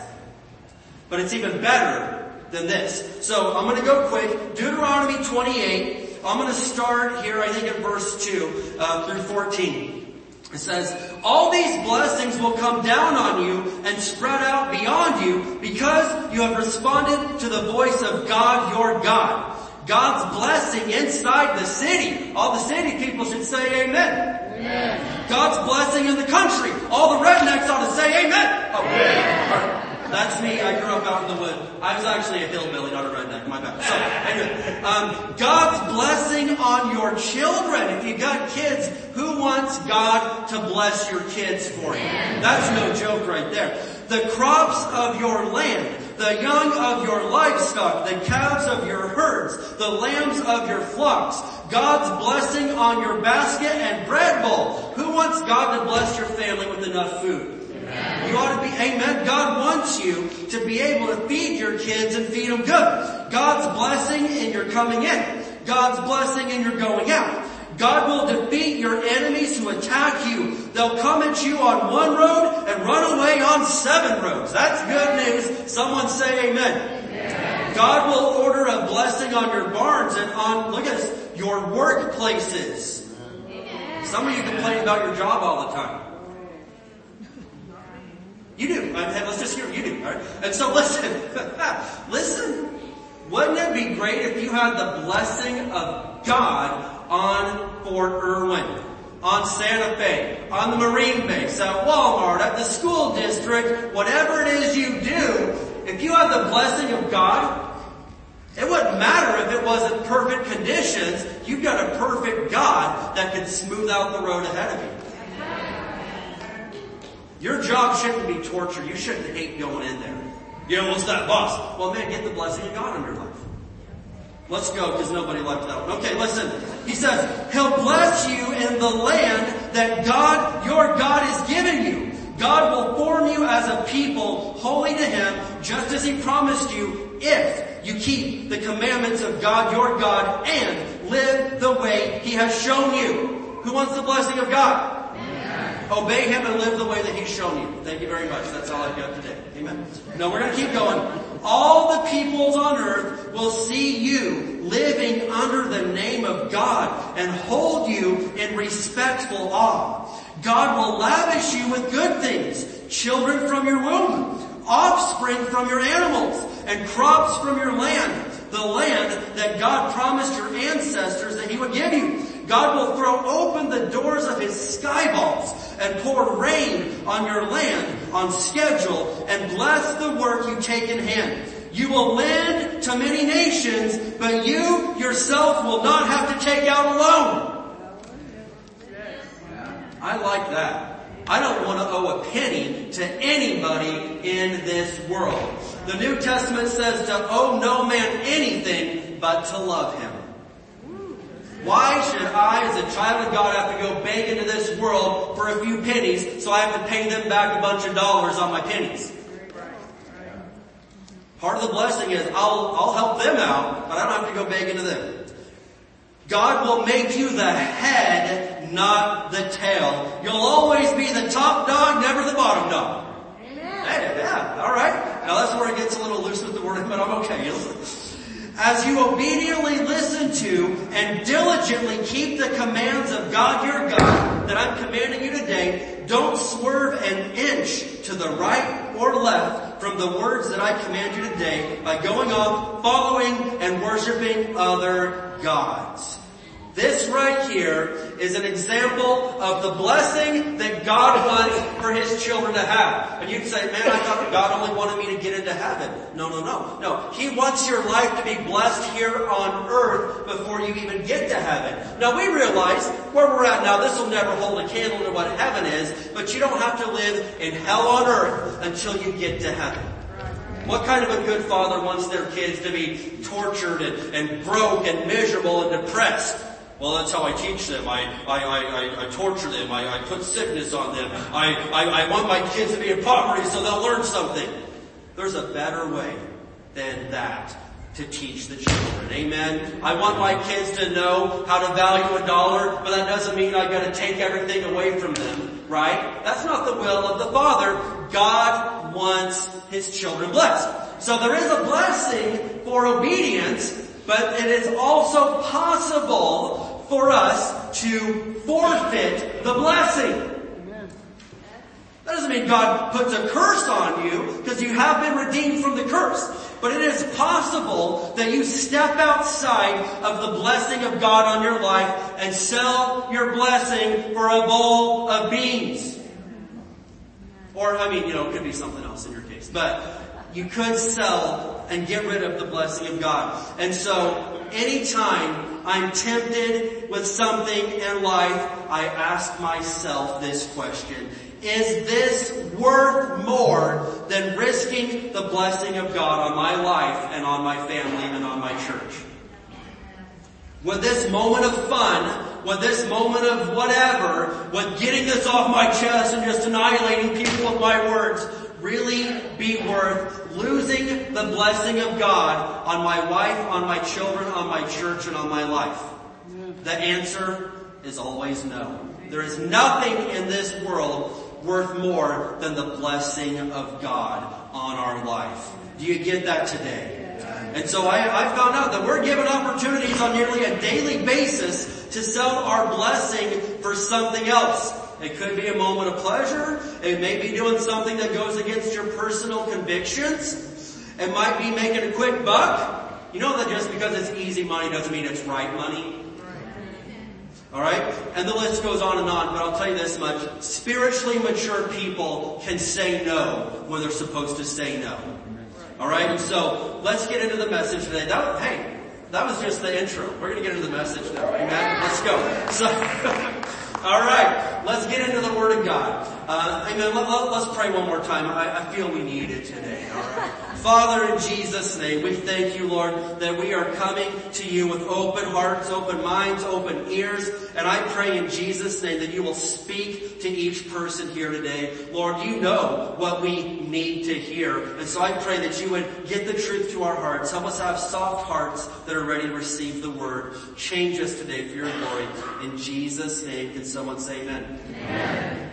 But it's even better than this. So I'm going to go quick. Deuteronomy 28. I'm going to start here, I think at verse 2 uh, through 14. It says, all these blessings will come down on you and spread out beyond you because you have responded to the voice of God your God. God's blessing inside the city. All the city people should say amen. amen. God's blessing in the country. All the rednecks ought to say amen. Oh, amen. That's me. I grew up out in the wood. I was actually a hillbilly, not a redneck. My bad. So, anyway, um, God's blessing on your children. If you got kids, who wants God to bless your kids for you? That's no joke right there. The crops of your land the young of your livestock, the calves of your herds, the lambs of your flocks, God's blessing on your basket and bread bowl. Who wants God to bless your family with enough food? You ought to be, amen. God wants you to be able to feed your kids and feed them good. God's blessing in your coming in. God's blessing in your going out. God will defeat your enemies who attack you. They'll come at you on one road and run away on seven roads. That's good news. Someone say amen. amen. God will order a blessing on your barns and on, look at this, your workplaces. Amen. Some of you complain about your job all the time. You do. Let's just hear you do. Right? And so listen, listen. Wouldn't it be great if you had the blessing of God on Fort Irwin, on Santa Fe, on the Marine base, at Walmart, at the school district, whatever it is you do, if you have the blessing of God, it wouldn't matter if it wasn't perfect conditions. You've got a perfect God that can smooth out the road ahead of you. Your job shouldn't be torture. You shouldn't hate going in there. You know, what's that boss? Well man, get the blessing of God in your life. Let's go because nobody liked that one. Okay, listen. He says, He'll bless you in the land that God, your God is giving you. God will form you as a people holy to Him just as He promised you if you keep the commandments of God, your God, and live the way He has shown you. Who wants the blessing of God? Obey Him and live the way that He's shown you. Thank you very much. That's all I've got today. Amen. No, we're going to keep going. All the peoples on earth will see you living under the name of God and hold you in respectful awe. God will lavish you with good things, children from your womb, offspring from your animals, and crops from your land, the land that God promised your ancestors that He would give you. God will throw open the doors of His sky vaults and pour rain on your land on schedule and bless the work you take in hand. You will lend to many nations, but you yourself will not have to take out a loan. I like that. I don't want to owe a penny to anybody in this world. The New Testament says to owe no man anything but to love him. Why should I, as a child of God, have to go beg into this world for a few pennies so I have to pay them back a bunch of dollars on my pennies? Part of the blessing is I'll, I'll help them out, but I don't have to go beg into them. God will make you the head, not the tail. You'll always be the top dog, never the bottom dog. Hey, yeah, alright. Now that's where it gets a little loose with the wording, but I'm okay. As you obediently listen to and diligently keep the commands of God your God that I'm commanding you today, don't swerve an inch to the right or left from the words that I command you today by going off, following, and worshiping other gods. This right here is an example of the blessing that God wants for His children to have. And you'd say, man, I thought God only wanted me to get into heaven. No, no, no. No. He wants your life to be blessed here on earth before you even get to heaven. Now we realize where we're at now, this will never hold a candle to what heaven is, but you don't have to live in hell on earth until you get to heaven. What kind of a good father wants their kids to be tortured and, and broke and miserable and depressed? Well, that's how I teach them. I, I, I, I torture them. I, I put sickness on them. I, I, I want my kids to be in poverty so they'll learn something. There's a better way than that to teach the children. Amen. I want my kids to know how to value a dollar, but that doesn't mean I gotta take everything away from them, right? That's not the will of the Father. God wants His children blessed. So there is a blessing for obedience, but it is also possible for us to forfeit the blessing. That doesn't mean God puts a curse on you because you have been redeemed from the curse. But it is possible that you step outside of the blessing of God on your life and sell your blessing for a bowl of beans. Or, I mean, you know, it could be something else in your case. But you could sell and get rid of the blessing of God. And so, anytime I'm tempted with something in life, I ask myself this question. Is this worth more than risking the blessing of God on my life and on my family and on my church? Would this moment of fun, would this moment of whatever, would getting this off my chest and just annihilating people with my words really be worth losing the blessing of God on my wife, on my children, on my church, and on my life? The answer is always no. There is nothing in this world worth more than the blessing of God on our life. Do you get that today? And so I, I found out that we're given opportunities on nearly a daily basis to sell our blessing for something else. It could be a moment of pleasure. It may be doing something that goes against your personal convictions. It might be making a quick buck. You know that just because it's easy money doesn't mean it's right money. Alright? And the list goes on and on, but I'll tell you this much. Spiritually mature people can say no when they're supposed to say no. Alright? And so, let's get into the message today. That, hey, that was just the intro. We're gonna get into the message now. Amen? Let's go. So, alright, let's get into the Word of God. Uh, amen. Let, us pray one more time. I, I feel we need it today. Alright? Father, in Jesus' name, we thank you, Lord, that we are coming to you with open hearts, open minds, open ears, and I pray in Jesus' name that you will speak to each person here today. Lord, you know what we need to hear, and so I pray that you would get the truth to our hearts. Help us have soft hearts that are ready to receive the word. Change us today for your glory. In Jesus' name, can someone say amen? Amen.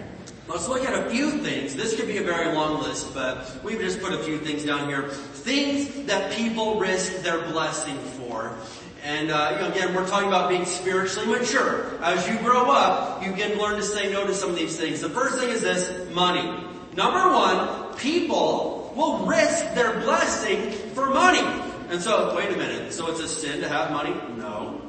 Let's look at a few things. This could be a very long list, but we've just put a few things down here. Things that people risk their blessing for. And uh, you know, again, we're talking about being spiritually mature. As you grow up, you can learn to say no to some of these things. The first thing is this, money. Number one, people will risk their blessing for money. And so, wait a minute. So it's a sin to have money? No.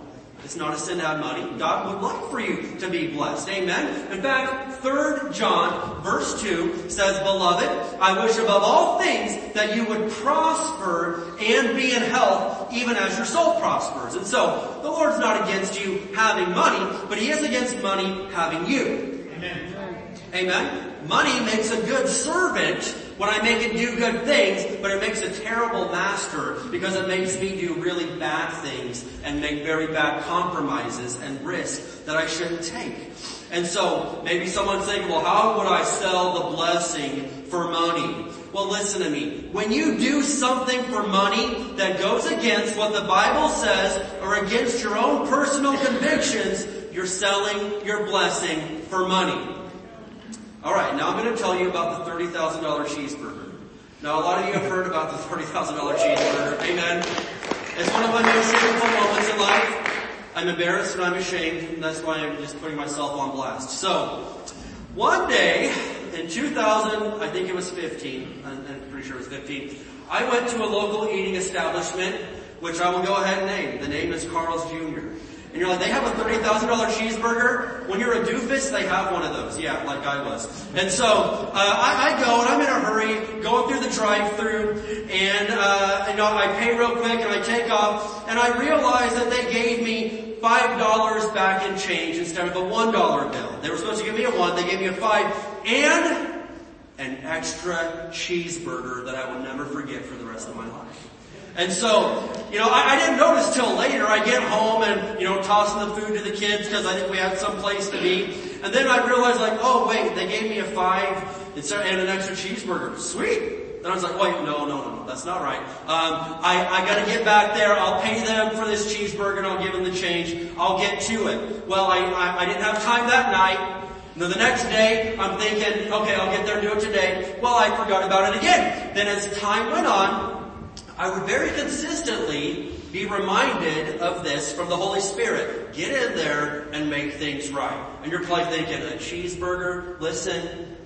It's not a sin to have money. God would like for you to be blessed. Amen. In fact, 3 John verse 2 says, Beloved, I wish above all things that you would prosper and be in health even as your soul prospers. And so, the Lord's not against you having money, but He is against money having you. Amen. Amen. Money makes a good servant when I make it do good things, but it makes a terrible master because it makes me do really bad things and make very bad compromises and risks that I shouldn't take. And so maybe someone's saying, well, how would I sell the blessing for money? Well, listen to me. When you do something for money that goes against what the Bible says or against your own personal convictions, you're selling your blessing for money. All right, now I'm going to tell you about the $30,000 cheeseburger. Now, a lot of you have heard about the $30,000 cheeseburger. Amen. It's one of my most shameful moments in life. I'm embarrassed and I'm ashamed, and that's why I'm just putting myself on blast. So, one day in 2000, I think it was 15, I'm pretty sure it was 15, I went to a local eating establishment, which I will go ahead and name. The name is Carl's Jr. And you're like, they have a $30,000 cheeseburger? When you're a doofus, they have one of those. Yeah, like I was. And so, uh, I, I, go and I'm in a hurry, going through the drive-through, and, uh, you know, I pay real quick and I take off, and I realize that they gave me $5 back in change instead of a $1 bill. They were supposed to give me a 1, they gave me a 5, and an extra cheeseburger that I will never forget for the rest of my life. And so, you know, I, I, didn't notice till later. I get home and, you know, tossing the food to the kids because I think we had some place to be. And then I realized like, oh wait, they gave me a five and an extra cheeseburger. Sweet. Then I was like, wait, no, no, no, that's not right. Um, I, I gotta get back there. I'll pay them for this cheeseburger and I'll give them the change. I'll get to it. Well, I, I, I didn't have time that night. And then the next day, I'm thinking, okay, I'll get there and do it today. Well, I forgot about it again. Then as time went on, I would very consistently be reminded of this from the Holy Spirit. Get in there and make things right. And you're probably thinking, a cheeseburger? Listen,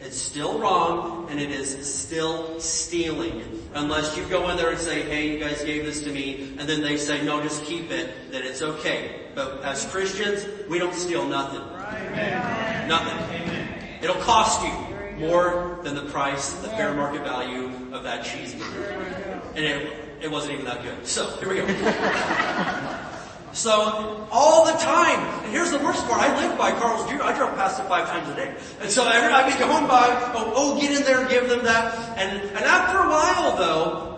it's still wrong and it is still stealing. Unless you go in there and say, hey, you guys gave this to me, and then they say, no, just keep it, then it's okay. But as Christians, we don't steal nothing. Amen. Nothing. Amen. It'll cost you more than the price, the fair market value of that cheeseburger and it, it wasn't even that good. So, here we go. so, all the time, and here's the worst part, I live by Carl's Jr. I drove past it five times a day. And so every, I'd be going by, oh, oh, get in there, give them that. And, and after a while though,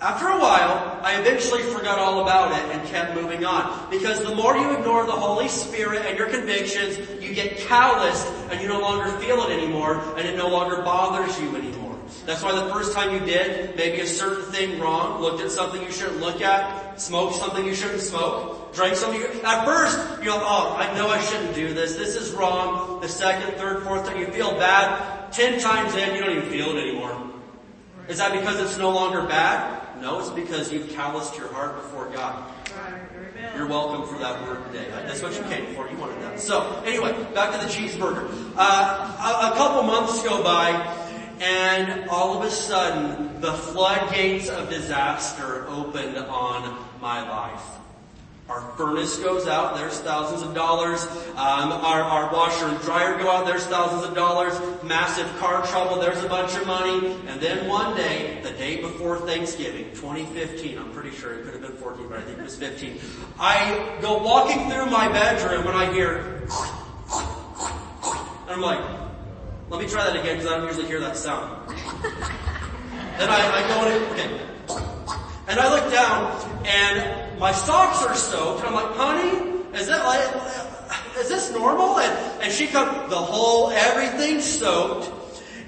after a while, I eventually forgot all about it and kept moving on. Because the more you ignore the Holy Spirit and your convictions, you get calloused and you no longer feel it anymore and it no longer bothers you anymore. That's why the first time you did maybe a certain thing wrong, looked at something you shouldn't look at, smoked something you shouldn't smoke, drank something you, at first you're like, oh, I know I shouldn't do this, this is wrong. The second, third, fourth time you feel bad, ten times in you don't even feel it anymore. Is that because it's no longer bad? No, it's because you've calloused your heart before God. You're welcome for that word today. That's what you came for. You wanted that. So, anyway, back to the cheeseburger. Uh, a, a couple months go by, and all of a sudden, the floodgates of disaster opened on my life. Our furnace goes out, there's thousands of dollars. Um, our, our washer and dryer go out, there's thousands of dollars. Massive car trouble, there's a bunch of money. And then one day, the day before Thanksgiving, 2015, I'm pretty sure it could have been 14, but I think it was 15. I go walking through my bedroom and I hear, and I'm like, let me try that again because I don't usually hear that sound. then I, I go in, okay. And I look down and my socks are soaked and I'm like, honey, is that like, is this normal? And, and she comes, the whole, everything soaked.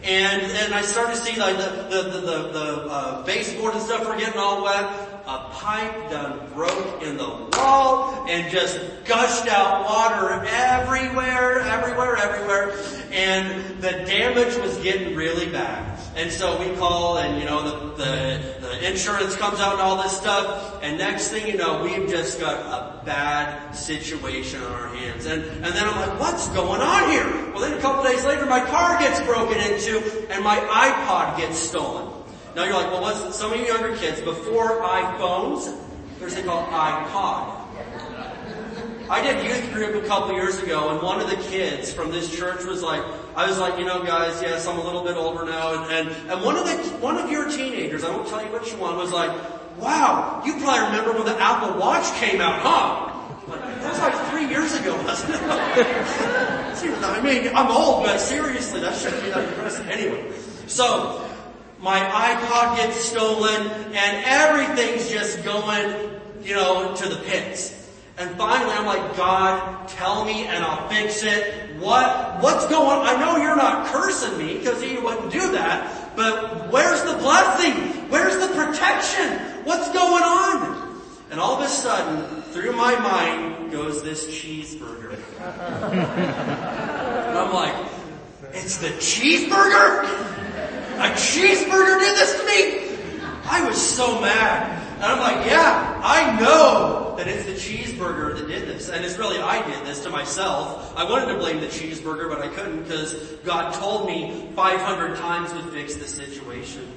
And then I start to see like the, the, the, the, the uh, baseboard and stuff are getting all wet. A pipe done broke in the wall and just gushed out water everywhere, everywhere, everywhere. And the damage was getting really bad. And so we call and, you know, the, the, the insurance comes out and all this stuff. And next thing you know, we've just got a bad situation on our hands. And, and then I'm like, what's going on here? Well then a couple days later, my car gets broken into and my iPod gets stolen. Now you're like, well what's, some of you younger kids, before iPhones, there's a thing called iPod. I did youth group a couple years ago and one of the kids from this church was like, I was like, you know guys, yes, I'm a little bit older now and, and, and one of the, one of your teenagers, I won't tell you which one, was like, wow, you probably remember when the Apple Watch came out, huh? That was like three years ago, wasn't it? I mean, I'm old, but seriously, that shouldn't be that impressive. Anyway, so, my iPod gets stolen and everything's just going, you know, to the pits. And finally I'm like, God, tell me and I'll fix it. What, what's going on? I know you're not cursing me because he wouldn't do that, but where's the blessing? Where's the protection? What's going on? And all of a sudden, through my mind goes this cheeseburger. and I'm like, it's the cheeseburger? A cheeseburger did this to me? I was so mad. And I'm like, yeah, I know that it's the cheeseburger that did this. And it's really I did this to myself. I wanted to blame the cheeseburger, but I couldn't because God told me 500 times would fix the situation.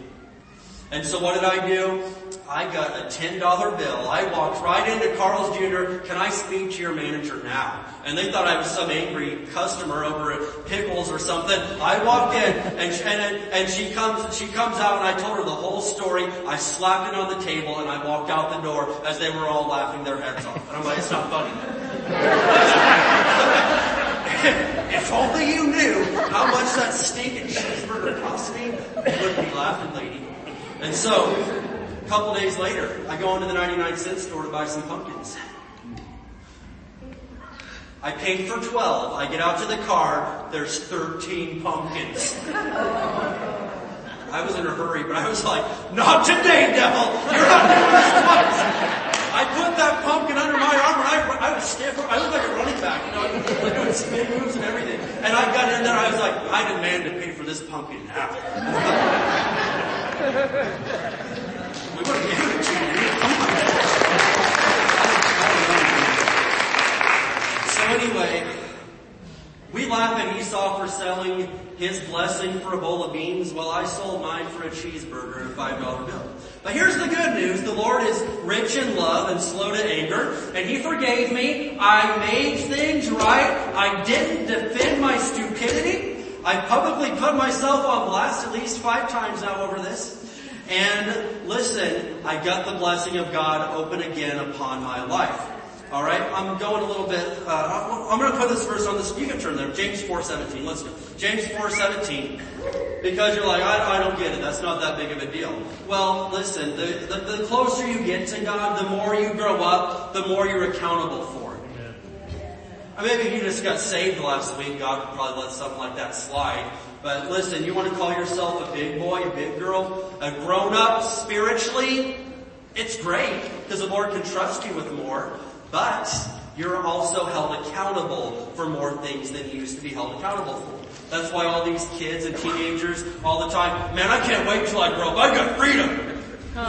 And so what did I do? I got a $10 bill. I walked right into Carl's Jr. Can I speak to your manager now? And they thought I was some angry customer over at Pickles or something. I walked in and and, and she comes, she comes out and I told her the whole story. I slapped it on the table and I walked out the door as they were all laughing their heads off. And I'm like, it's not funny. if only you knew how much that steak stinking cheeseburger cost me, you wouldn't be laughing, lady. And so, couple days later, I go into the 99 cent store to buy some pumpkins. I paid for 12. I get out to the car, there's 13 pumpkins. I was in a hurry, but I was like, not today, devil! You're not doing this twice! I put that pumpkin under my arm and I, I was stiff. I looked like a running back, you know, was doing spin moves and everything. And I got in there, I was like, I demand to pay for this pumpkin now. So anyway, we laugh at Esau for selling his blessing for a bowl of beans while I sold mine for a cheeseburger and a five dollar bill. But here's the good news. The Lord is rich in love and slow to anger and He forgave me. I made things right. I didn't defend my stupidity. I publicly put myself on blast at least five times now over this. And listen, I got the blessing of God open again upon my life. All right, I'm going a little bit. Uh, I'm going to put this verse on this. You can turn there. James 4:17. Let's go. James 4:17. Because you're like, I, I, don't get it. That's not that big of a deal. Well, listen. The, the, the closer you get to God, the more you grow up, the more you're accountable for it. I mean, maybe if you just got saved last week, God would probably let something like that slide. But listen, you want to call yourself a big boy, a big girl, a grown up spiritually? It's great because the Lord can trust you with more. But you're also held accountable for more things than you used to be held accountable for. That's why all these kids and teenagers all the time, man, I can't wait till I grow up. I got freedom.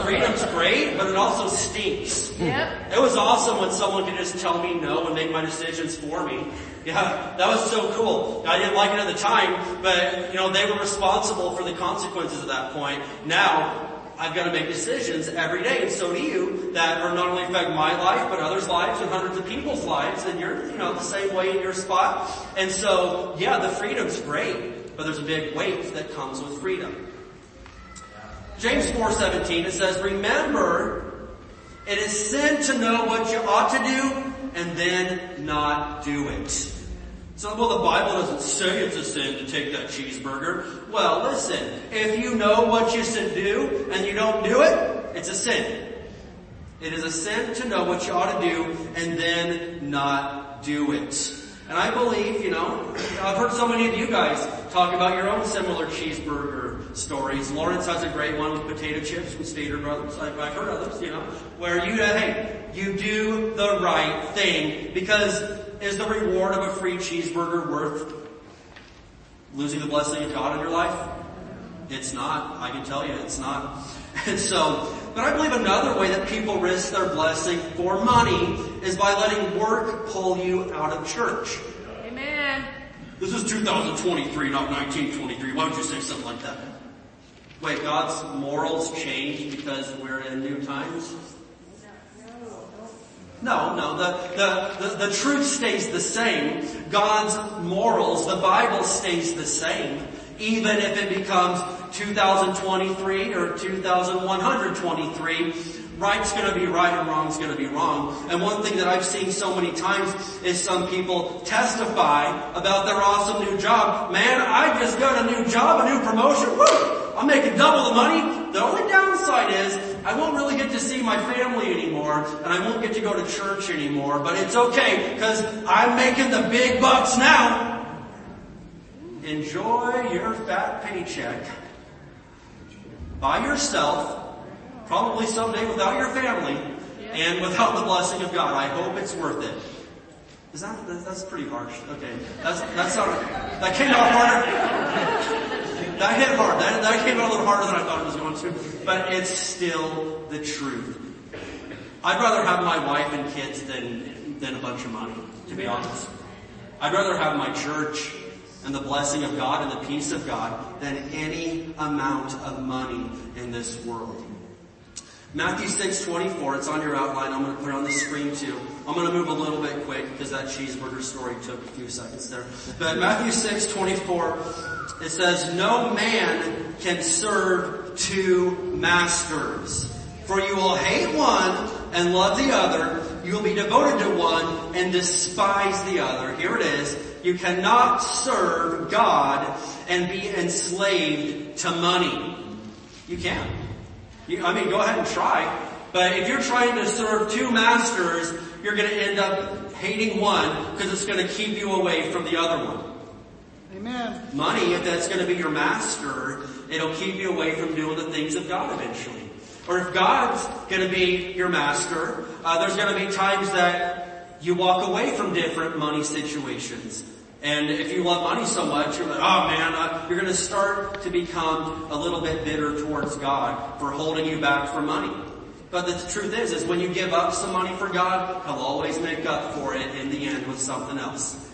Freedom's great, but it also stinks. Yep. It was awesome when someone could just tell me no and make my decisions for me. Yeah, that was so cool. I didn't like it at the time, but you know, they were responsible for the consequences at that point. Now, I've got to make decisions every day, and so do you, that are not only affect my life, but others' lives and hundreds of people's lives, and you're, you know, the same way in your spot. And so, yeah, the freedom's great, but there's a big weight that comes with freedom. James 4.17, it says, remember, it is sin to know what you ought to do, and then not do it. So, well, the Bible doesn't say it's a sin to take that cheeseburger. Well, listen, if you know what you should do and you don't do it, it's a sin. It is a sin to know what you ought to do and then not do it. And I believe, you know, I've heard so many of you guys talk about your own similar cheeseburger stories. Lawrence has a great one with potato chips from Stater Brothers. I've, heard others, you know, where you, uh, hey, you do the right thing because is the reward of a free cheeseburger worth losing the blessing of God in your life? It's not. I can tell you it's not. And so, but I believe another way that people risk their blessing for money is by letting work pull you out of church. Amen. This is 2023, not 1923. Why don't you say something like that? Wait, God's morals change because we're in new times? No, no, the, the, the, the truth stays the same. God's morals, the Bible stays the same. Even if it becomes 2023 or 2123, right's gonna be right and wrong's gonna be wrong. And one thing that I've seen so many times is some people testify about their awesome new job. Man, I just got a new job, a new promotion, woo! I'm making double the money. The only downside is I won't really get to see my family anymore and I won't get to go to church anymore, but it's okay because I'm making the big bucks now. Enjoy your fat paycheck by yourself, probably someday without your family and without the blessing of God. I hope it's worth it. Is that, that's pretty harsh. Okay. That's, that's not, that came out harder. That hit hard. That, that came out a little harder than I thought it was going to. But it's still the truth. I'd rather have my wife and kids than, than a bunch of money, to be honest. I'd rather have my church and the blessing of God and the peace of God than any amount of money in this world. Matthew 6, 24, it's on your outline. I'm going to put it on the screen too. I'm going to move a little bit quick because that cheeseburger story took a few seconds there. But Matthew 6, 24, it says, no man can serve two masters. For you will hate one and love the other. You will be devoted to one and despise the other. Here it is. You cannot serve God and be enslaved to money. You can't. You, I mean, go ahead and try. But if you're trying to serve two masters, you're going to end up hating one because it's going to keep you away from the other one. Amen. Money, if that's going to be your master, it'll keep you away from doing the things of God eventually. Or if God's going to be your master, uh, there's going to be times that you walk away from different money situations. And if you love money so much, you're like, oh man, uh, you're going to start to become a little bit bitter towards God for holding you back for money. But the truth is, is when you give up some money for God, He'll always make up for it in the end with something else.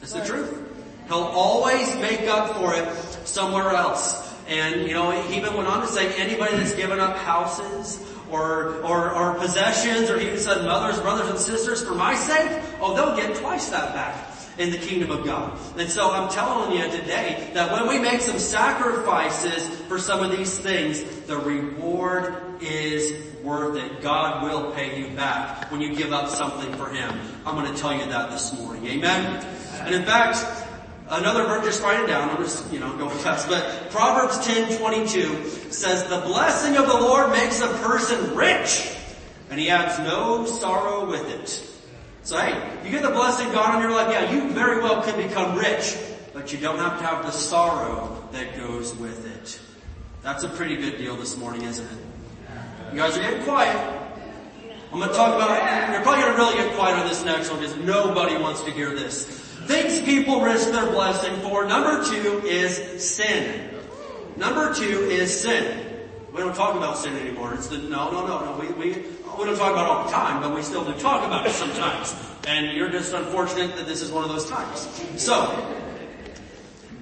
It's the truth. He'll always make up for it somewhere else. And, you know, he even went on to say anybody that's given up houses or, or, or possessions or even said mothers, brothers and sisters for my sake, oh, they'll get twice that back in the kingdom of God. And so I'm telling you today that when we make some sacrifices for some of these things, the reward is worth it. God will pay you back when you give up something for Him. I'm going to tell you that this morning. Amen? And in fact, another verse, just write it down. I'm just, you know, going fast. But Proverbs 10, 22 says, the blessing of the Lord makes a person rich and he adds no sorrow with it. So hey, you get the blessing of God in your life, yeah, you very well could become rich, but you don't have to have the sorrow that goes with it. That's a pretty good deal this morning, isn't it? You guys are getting quiet. I'm going to talk about, you're probably going to really get quiet on this next one because nobody wants to hear this. Things people risk their blessing for. Number two is sin. Number two is sin. We don't talk about sin anymore. It's the, no, no, no, no. We, we, we don't talk about it all the time, but we still do talk about it sometimes. And you're just unfortunate that this is one of those times. So,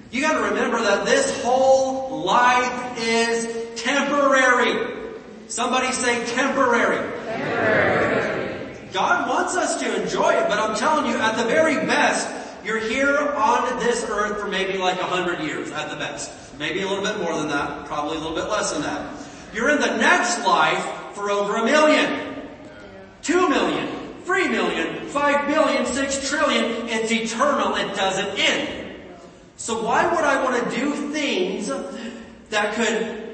you gotta remember that this whole life is temporary. Somebody say temporary. temporary. God wants us to enjoy it, but I'm telling you, at the very best, you're here on this earth for maybe like a hundred years at the best. Maybe a little bit more than that, probably a little bit less than that. You're in the next life for over a million, two million, three million, five billion, six trillion. It's eternal. It doesn't end. So why would I want to do things that could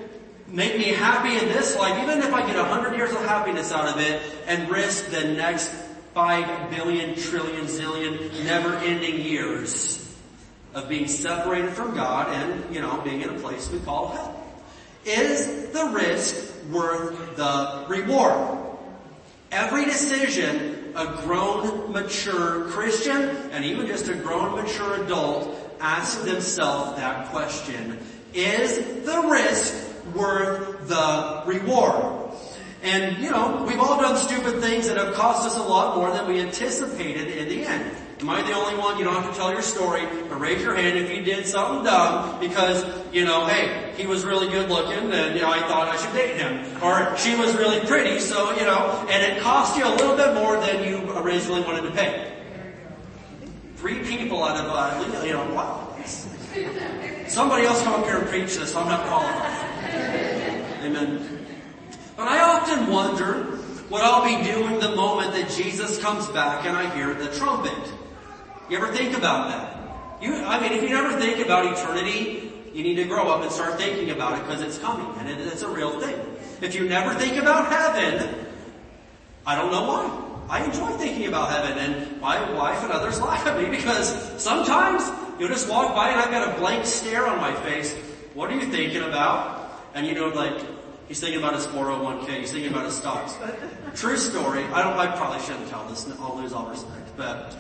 make me happy in this life, even if I get a hundred years of happiness out of it and risk the next five billion, trillion, zillion, never ending years of being separated from God and, you know, being in a place we call hell. Is the risk worth the reward? Every decision a grown, mature Christian and even just a grown, mature adult ask themselves that question. Is the risk worth the reward? And, you know, we've all done stupid things that have cost us a lot more than we anticipated in the end. Am I the only one? You don't have to tell your story, but raise your hand if you did something dumb because, you know, hey, he was really good looking and, you know, I thought I should date him. Or she was really pretty, so, you know, and it cost you a little bit more than you originally wanted to pay. Three people out of, uh, you know, wow. Somebody else come up here and preach this, I'm not qualified. Amen. But I often wonder what I'll be doing the moment that Jesus comes back and I hear the trumpet. You ever think about that? You, I mean, if you never think about eternity, you need to grow up and start thinking about it because it's coming and it, it's a real thing. If you never think about heaven, I don't know why. I enjoy thinking about heaven and my wife and others laugh at me because sometimes you'll just walk by and I've got a blank stare on my face. What are you thinking about? And you know, like, He's thinking about his 401k. He's thinking about his stocks. True story. I don't. I probably shouldn't tell this. I'll lose all respect. But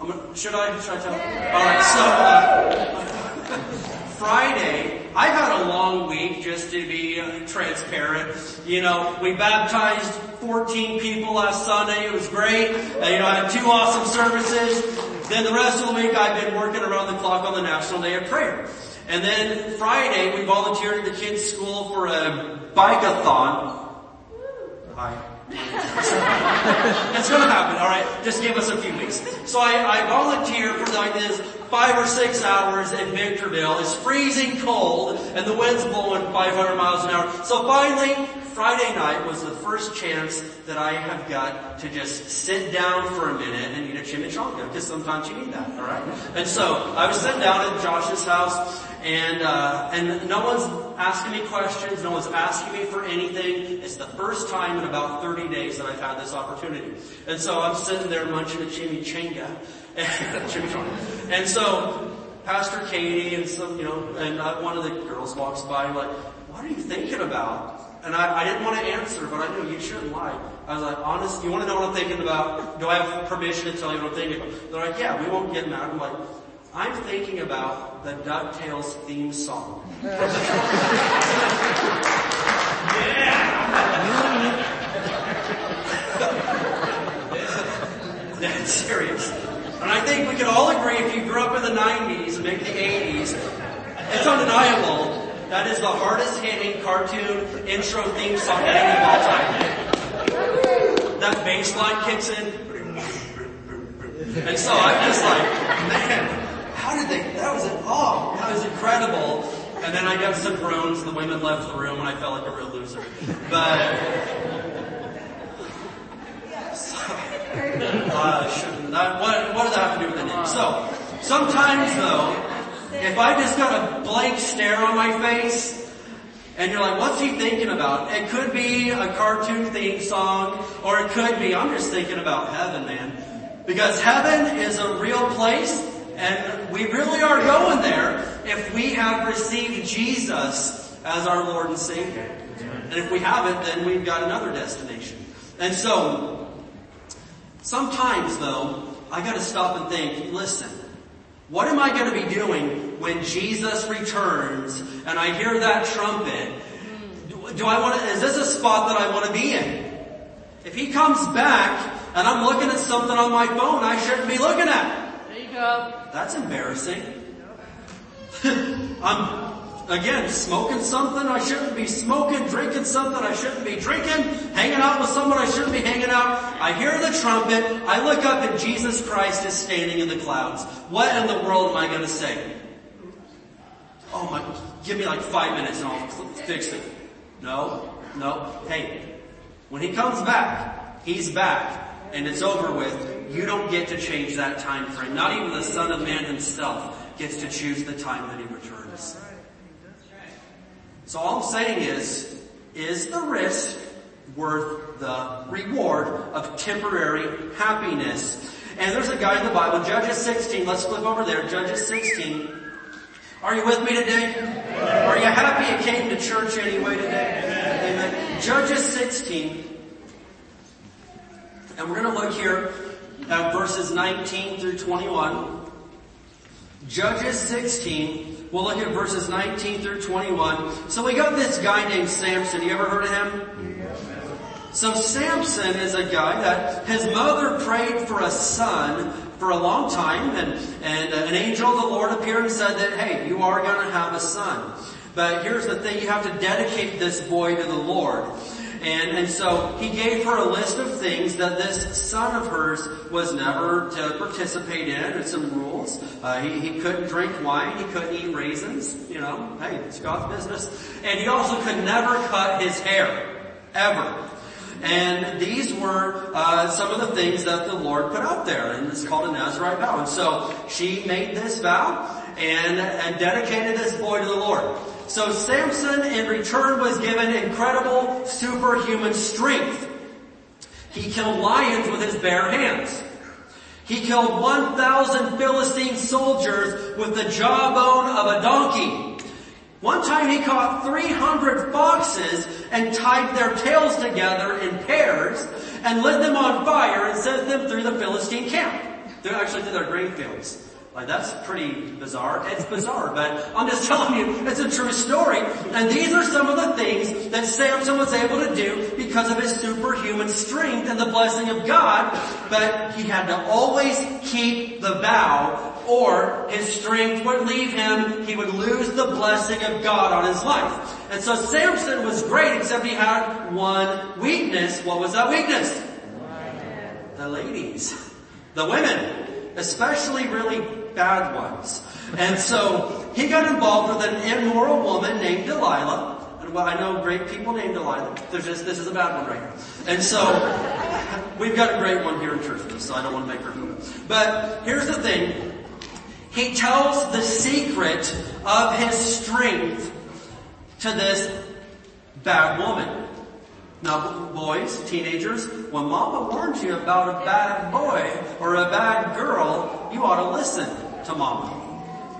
I'm gonna, should I? Should I tell? All right. So uh, Friday, I've had a long week. Just to be uh, transparent, you know, we baptized 14 people last Sunday. It was great. Uh, you know, I had two awesome services. Then the rest of the week, I've been working around the clock on the National Day of Prayer. And then Friday, we volunteered at the kids' school for a bike-a-thon. Hi. it's gonna happen, alright? Just give us a few weeks. So I, I volunteer for like this five or six hours in Victorville. It's freezing cold and the wind's blowing 500 miles an hour. So finally, Friday night was the first chance that I have got to just sit down for a minute and eat a chimichanga, because sometimes you need that, alright? And so, I was sitting down at Josh's house, and, uh, and no one's asking me questions, no one's asking me for anything. It's the first time in about 30 days that I've had this opportunity. And so I'm sitting there munching a chimichanga, chimichanga. And so, Pastor Katie and some, you know, and one of the girls walks by like, what are you thinking about? And I, I, didn't want to answer, but I knew you shouldn't lie. I was like, honest, you want to know what I'm thinking about? Do I have permission to tell you what I'm thinking about? They're like, yeah, we won't get mad. I'm like, I'm thinking about the DuckTales theme song. That's serious. And I think we can all agree if you grew up in the 90s and maybe the 80s, it's undeniable that is the hardest hitting cartoon intro theme song any of all time. That bass line kicks in. And so I'm just like, man, how did they, that was, oh, that was incredible. And then I got some groans, the women left the room and I felt like a real loser. But, so, uh, shouldn't, that, what, what does that have to do with name? So, sometimes though, if I just got a blank stare on my face, and you're like, what's he thinking about? It could be a cartoon theme song, or it could be, I'm just thinking about heaven, man. Because heaven is a real place, and we really are going there if we have received Jesus as our Lord and Savior. And if we haven't, then we've got another destination. And so, sometimes though, I gotta stop and think, listen, what am I going to be doing when Jesus returns and I hear that trumpet? Do I want to, is this a spot that I want to be in? If he comes back and I'm looking at something on my phone I shouldn't be looking at. There you go. That's embarrassing. I'm again, smoking something I shouldn't be smoking, drinking something I shouldn't be drinking, hanging out with someone I shouldn't be hanging out. I hear the trumpet, I look up and Jesus Christ is standing in the clouds. What in the world am I gonna say? Oh my, give me like five minutes and I'll fix it. No, no, hey, when he comes back, he's back and it's over with. You don't get to change that time frame. Not even the Son of Man himself gets to choose the time that he. So all I'm saying is, is the risk worth the reward of temporary happiness? And there's a guy in the Bible, Judges 16, let's flip over there, Judges 16. Are you with me today? Are you happy you came to church anyway today? Amen. Judges 16. And we're going to look here at verses 19 through 21. Judges 16, We'll look at verses 19 through 21. So we got this guy named Samson. You ever heard of him? So Samson is a guy that his mother prayed for a son for a long time and, and uh, an angel of the Lord appeared and said that, hey, you are going to have a son. But here's the thing, you have to dedicate this boy to the Lord. And, and so he gave her a list of things that this son of hers was never to participate in and some rules. Uh, he, he couldn't drink wine. He couldn't eat raisins. You know, hey, it's God's business. And he also could never cut his hair. Ever. And these were uh, some of the things that the Lord put out there, and it's called a Nazarite vow. And so she made this vow and, and dedicated this boy to the Lord. So Samson in return was given incredible superhuman strength. He killed lions with his bare hands. He killed 1,000 Philistine soldiers with the jawbone of a donkey. One time he caught 300 foxes and tied their tails together in pairs and lit them on fire and sent them through the Philistine camp. They're actually through their grain fields. Like that's pretty bizarre. It's bizarre, but I'm just telling you, it's a true story. And these are some of the things that Samson was able to do because of his superhuman strength and the blessing of God. But he had to always keep the vow or his strength would leave him. He would lose the blessing of God on his life. And so Samson was great except he had one weakness. What was that weakness? The ladies. The women. Especially really bad ones. And so he got involved with an immoral woman named Delilah. And well, I know great people named Delilah. There's just, this is a bad one right here. And so we've got a great one here in church, so I don't want to make her feel bad. But here's the thing. He tells the secret of his strength to this bad woman. Now, boys, teenagers, when mama warns you about a bad boy or a bad girl, you ought to listen to mama.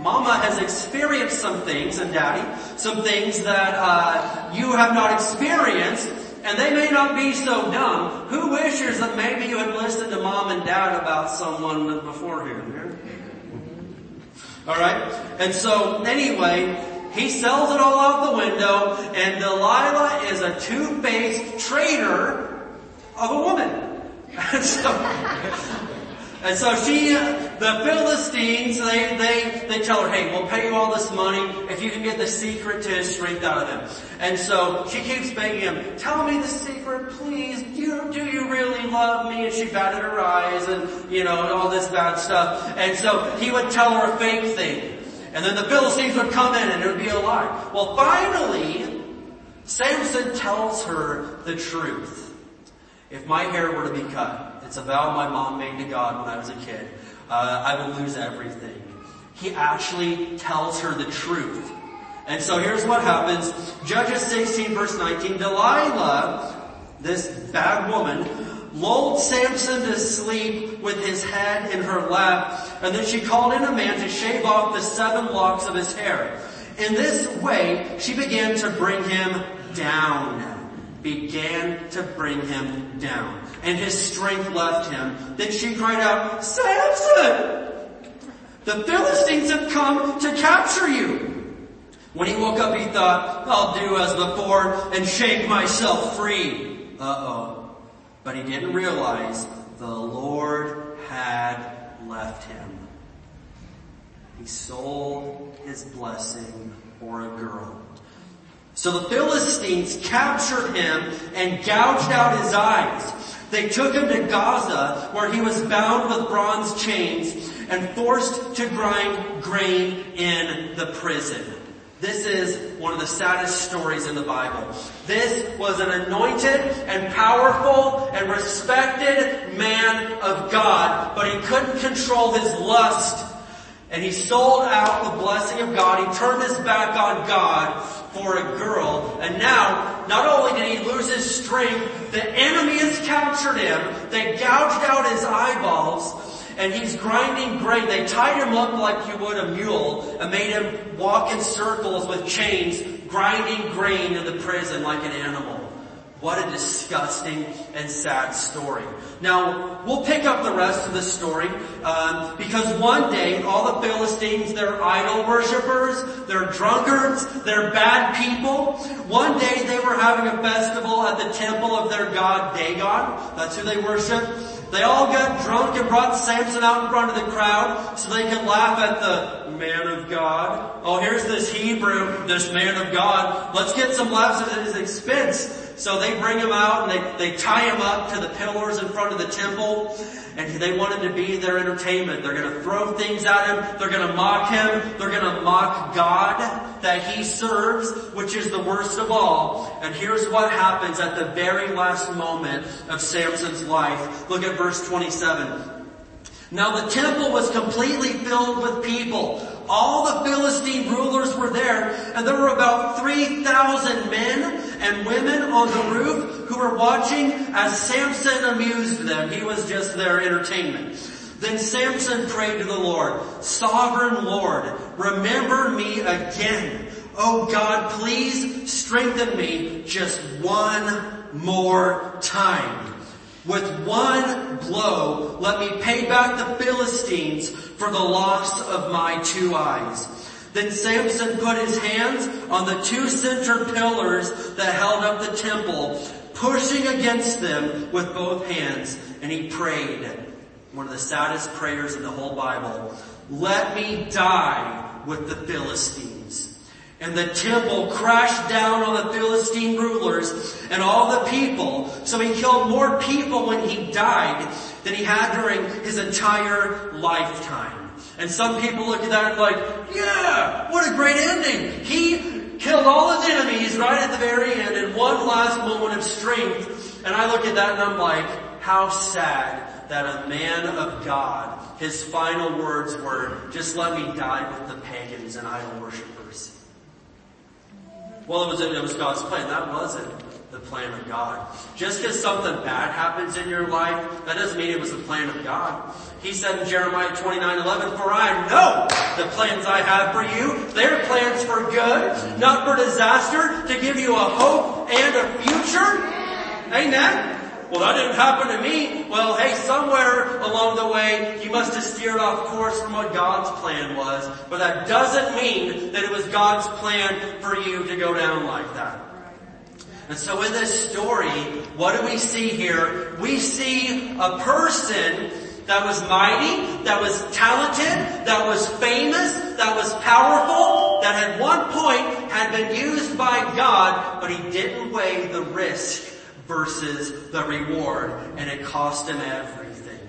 Mama has experienced some things, and daddy, some things that uh, you have not experienced, and they may not be so dumb. Who wishes that maybe you had listened to mom and dad about someone beforehand? Alright? And so, anyway, he sells it all out the window, and Delilah is a two-faced traitor of a woman. And so, and so she, the Philistines, they, they, they tell her, hey, we'll pay you all this money if you can get the secret to his strength out of him. And so she keeps begging him, tell me the secret, please. Do you, do you really love me? And she batted her eyes and, you know, and all this bad stuff. And so he would tell her a fake thing. And then the Philistines would come in and it would be a lie. Well, finally, Samson tells her the truth. If my hair were to be cut, it's a vow my mom made to God when I was a kid, uh, I would lose everything. He actually tells her the truth. And so here's what happens. Judges 16 verse 19, Delilah, this bad woman, lulled Samson to sleep with his head in her lap, and then she called in a man to shave off the seven locks of his hair. In this way, she began to bring him down. Began to bring him down. And his strength left him. Then she cried out, Samson! The Philistines have come to capture you. When he woke up, he thought, I'll do as before and shake myself free. Uh-oh. But he didn't realize the Lord had left him. He sold his blessing for a girl. So the Philistines captured him and gouged out his eyes. They took him to Gaza where he was bound with bronze chains and forced to grind grain in the prison. This is one of the saddest stories in the Bible. This was an anointed and powerful and respected man of God, but he couldn't control his lust. And he sold out the blessing of God. He turned his back on God for a girl. And now, not only did he lose his strength, the enemy has captured him. They gouged out his eyeballs and he's grinding grain. They tied him up like you would a mule and made him walk in circles with chains, grinding grain in the prison like an animal. What a disgusting and sad story. Now, we'll pick up the rest of the story um, because one day all the Philistines, they're idol worshippers, they're drunkards, they're bad people. One day they were having a festival at the temple of their god Dagon. That's who they worship. They all got drunk and brought Samson out in front of the crowd so they could laugh at the man of God. Oh, here's this Hebrew, this man of God. Let's get some laughs at his expense. So they bring him out and they, they tie him up to the pillars in front of the temple and they want him to be their entertainment. They're gonna throw things at him. They're gonna mock him. They're gonna mock God that he serves, which is the worst of all. And here's what happens at the very last moment of Samson's life. Look at verse 27. Now the temple was completely filled with people. All the Philistine rulers were there, and there were about 3,000 men and women on the roof who were watching as Samson amused them. He was just their entertainment. Then Samson prayed to the Lord, Sovereign Lord, remember me again. Oh God, please strengthen me just one more time. With one blow, let me pay back the Philistines for the loss of my two eyes. Then Samson put his hands on the two center pillars that held up the temple, pushing against them with both hands, and he prayed. One of the saddest prayers in the whole Bible. Let me die with the Philistines. And the temple crashed down on the Philistine rulers and all the people. So he killed more people when he died than he had during his entire lifetime. And some people look at that and like, yeah, what a great ending. He killed all his enemies right at the very end in one last moment of strength. And I look at that and I'm like, how sad that a man of God, his final words were, just let me die with the pagans and idol worshippers. Well, it was, it was God's plan. That wasn't the plan of God. Just because something bad happens in your life, that doesn't mean it was the plan of God. He said in Jeremiah 29, 11, For I know the plans I have for you. They're plans for good, not for disaster, to give you a hope and a future. Amen. Well, that didn't happen to me. Well, hey, somewhere along the way, you must have steered off course from what God's plan was. But that doesn't mean that it was God's plan for you to go down like that. And so in this story, what do we see here? We see a person that was mighty, that was talented, that was famous, that was powerful, that at one point had been used by God, but he didn't weigh the risk versus the reward, and it cost him everything.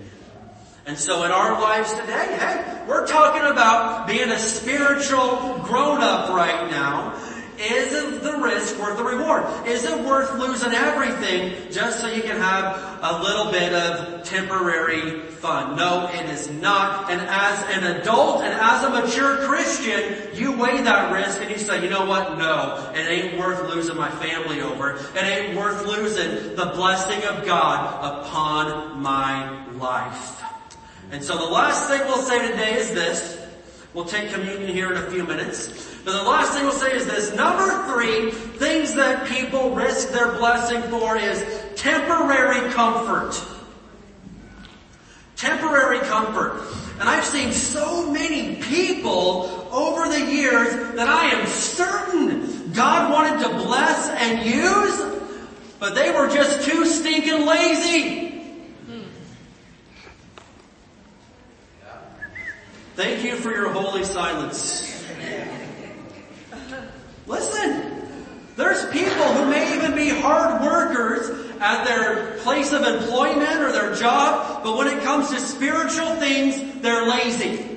And so in our lives today, hey, we're talking about being a spiritual grown-up right now. Is the risk worth the reward? Is it worth losing everything just so you can have a little bit of temporary fun? No, it is not. And as an adult and as a mature Christian, you weigh that risk and you say, you know what? No, it ain't worth losing my family over. It ain't worth losing the blessing of God upon my life. And so the last thing we'll say today is this. We'll take communion here in a few minutes. But the last thing we'll say is this. Number three, things that people risk their blessing for is temporary comfort. Temporary comfort. And I've seen so many people over the years that I am certain God wanted to bless and use, but they were just too stinking lazy. Thank you for your holy silence. Listen, there's people who may even be hard workers at their place of employment or their job, but when it comes to spiritual things, they're lazy.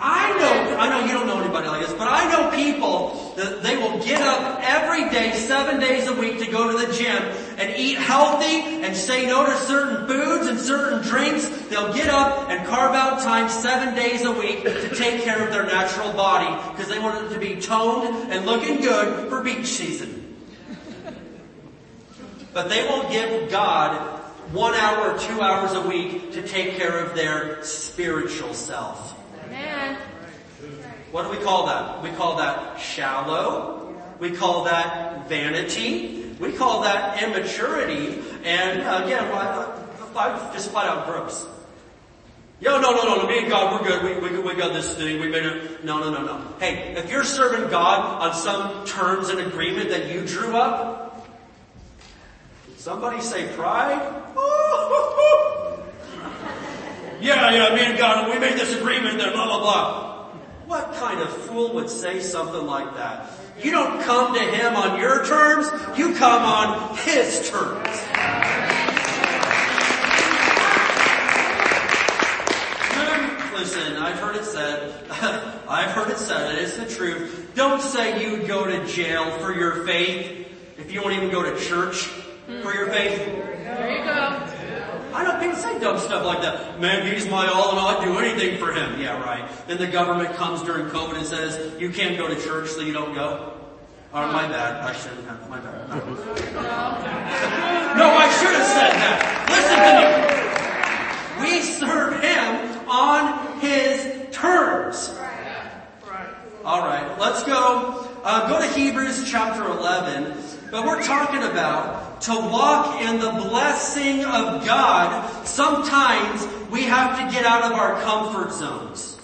I know, I know you don't know anybody like this, but I know people that they will get up every day, seven days a week to go to the gym and eat healthy and say no to certain foods and certain drinks. They'll get up and carve out time seven days a week to take care of their natural body because they want it to be toned and looking good for beach season. But they won't give God one hour or two hours a week to take care of their spiritual self. Amen. What do we call that? We call that shallow. We call that vanity. We call that immaturity. And again, I just flat out gross. Yo, no, no, no, me and God, we're good. We, we, we got this thing. We made it. No, no, no, no. Hey, if you're serving God on some terms and agreement that you drew up, somebody say pride? yeah, yeah, me and God, we made this agreement that blah, blah, blah. What kind of fool would say something like that? You don't come to Him on your terms, you come on His terms. Listen, I've heard it said, I've heard it said, it is the truth. Don't say you'd go to jail for your faith if you won't even go to church for your faith. There you go. I know people say dumb stuff like that. Man, he's my all and I'd do anything for him. Yeah, right. Then the government comes during COVID and says, you can't go to church so you don't go. Oh, my bad. I shouldn't have. My bad. No, I should have said that. Listen to me. We serve him on his terms. All right, let's go. Uh, go to Hebrews chapter 11. But we're talking about to walk in the blessing of God. Sometimes we have to get out of our comfort zones.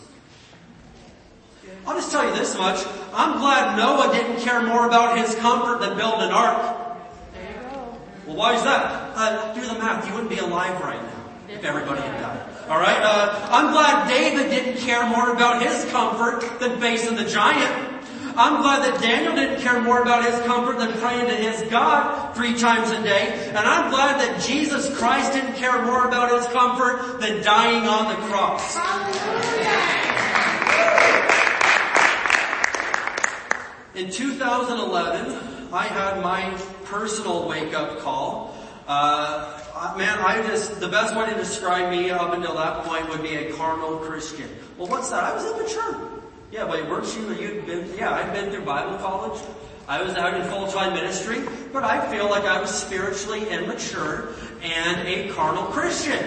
I'll just tell you this much. I'm glad Noah didn't care more about his comfort than building an ark. Well, why is that? Uh, do the math. You wouldn't be alive right now if everybody had died. All right. Uh, I'm glad David didn't care more about his comfort than facing the giant. I'm glad that Daniel didn't care more about his comfort than praying to his God three times a day. And I'm glad that Jesus Christ didn't care more about his comfort than dying on the cross. In 2011, I had my personal wake up call. Uh, man, I just, the best way to describe me up until that point would be a carnal Christian. Well, what's that? I was immature. Yeah, but weren't you, you'd been, yeah, I'd been through Bible college. I was out in full-time ministry, but I feel like I was spiritually immature and a carnal Christian.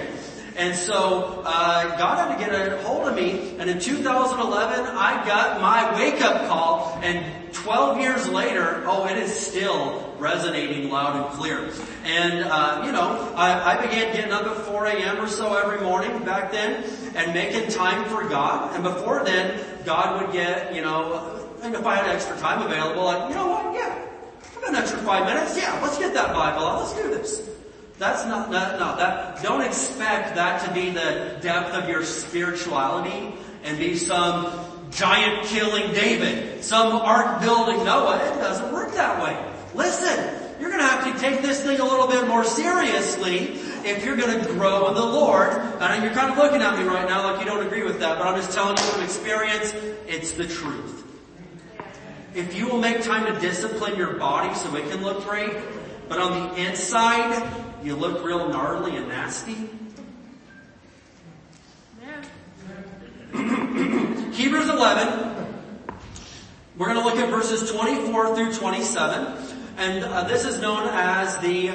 And so, uh, God had to get a hold of me, and in 2011, I got my wake-up call, and 12 years later, oh, it is still resonating loud and clear. And, uh, you know, I, I began getting up at 4 a.m. or so every morning back then, and making time for God. And before then, God would get, you know, and if I had extra time available, like, you know what, yeah, I've got an extra five minutes, yeah, let's get that Bible out, let's do this. That's not, that, no, that, don't expect that to be the depth of your spirituality and be some giant killing David, some ark building Noah. It doesn't work that way. Listen, you're gonna have to take this thing a little bit more seriously if you're gonna grow in the Lord. And you're kind of looking at me right now like you don't agree with that, but I'm just telling you from experience, it's the truth. If you will make time to discipline your body so it can look great, but on the inside, you look real gnarly and nasty. Hebrews 11. We're going to look at verses 24 through 27. And uh, this is known as the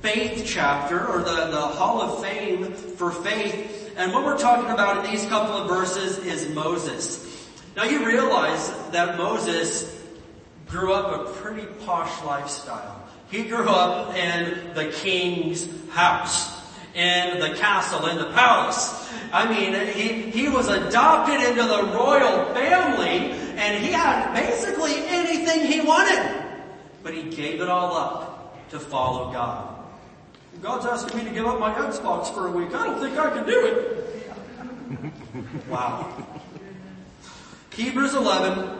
faith chapter or the, the hall of fame for faith. And what we're talking about in these couple of verses is Moses. Now you realize that Moses grew up a pretty posh lifestyle. He grew up in the king's house, in the castle, in the palace. I mean, he, he was adopted into the royal family and he had basically anything he wanted. But he gave it all up to follow God. God's asking me to give up my Xbox for a week. I don't think I can do it. wow. Hebrews 11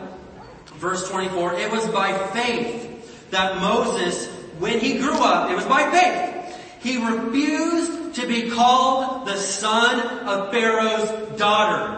verse 24, it was by faith that Moses, when he grew up, it was by faith, he refused to be called the son of Pharaoh's daughter.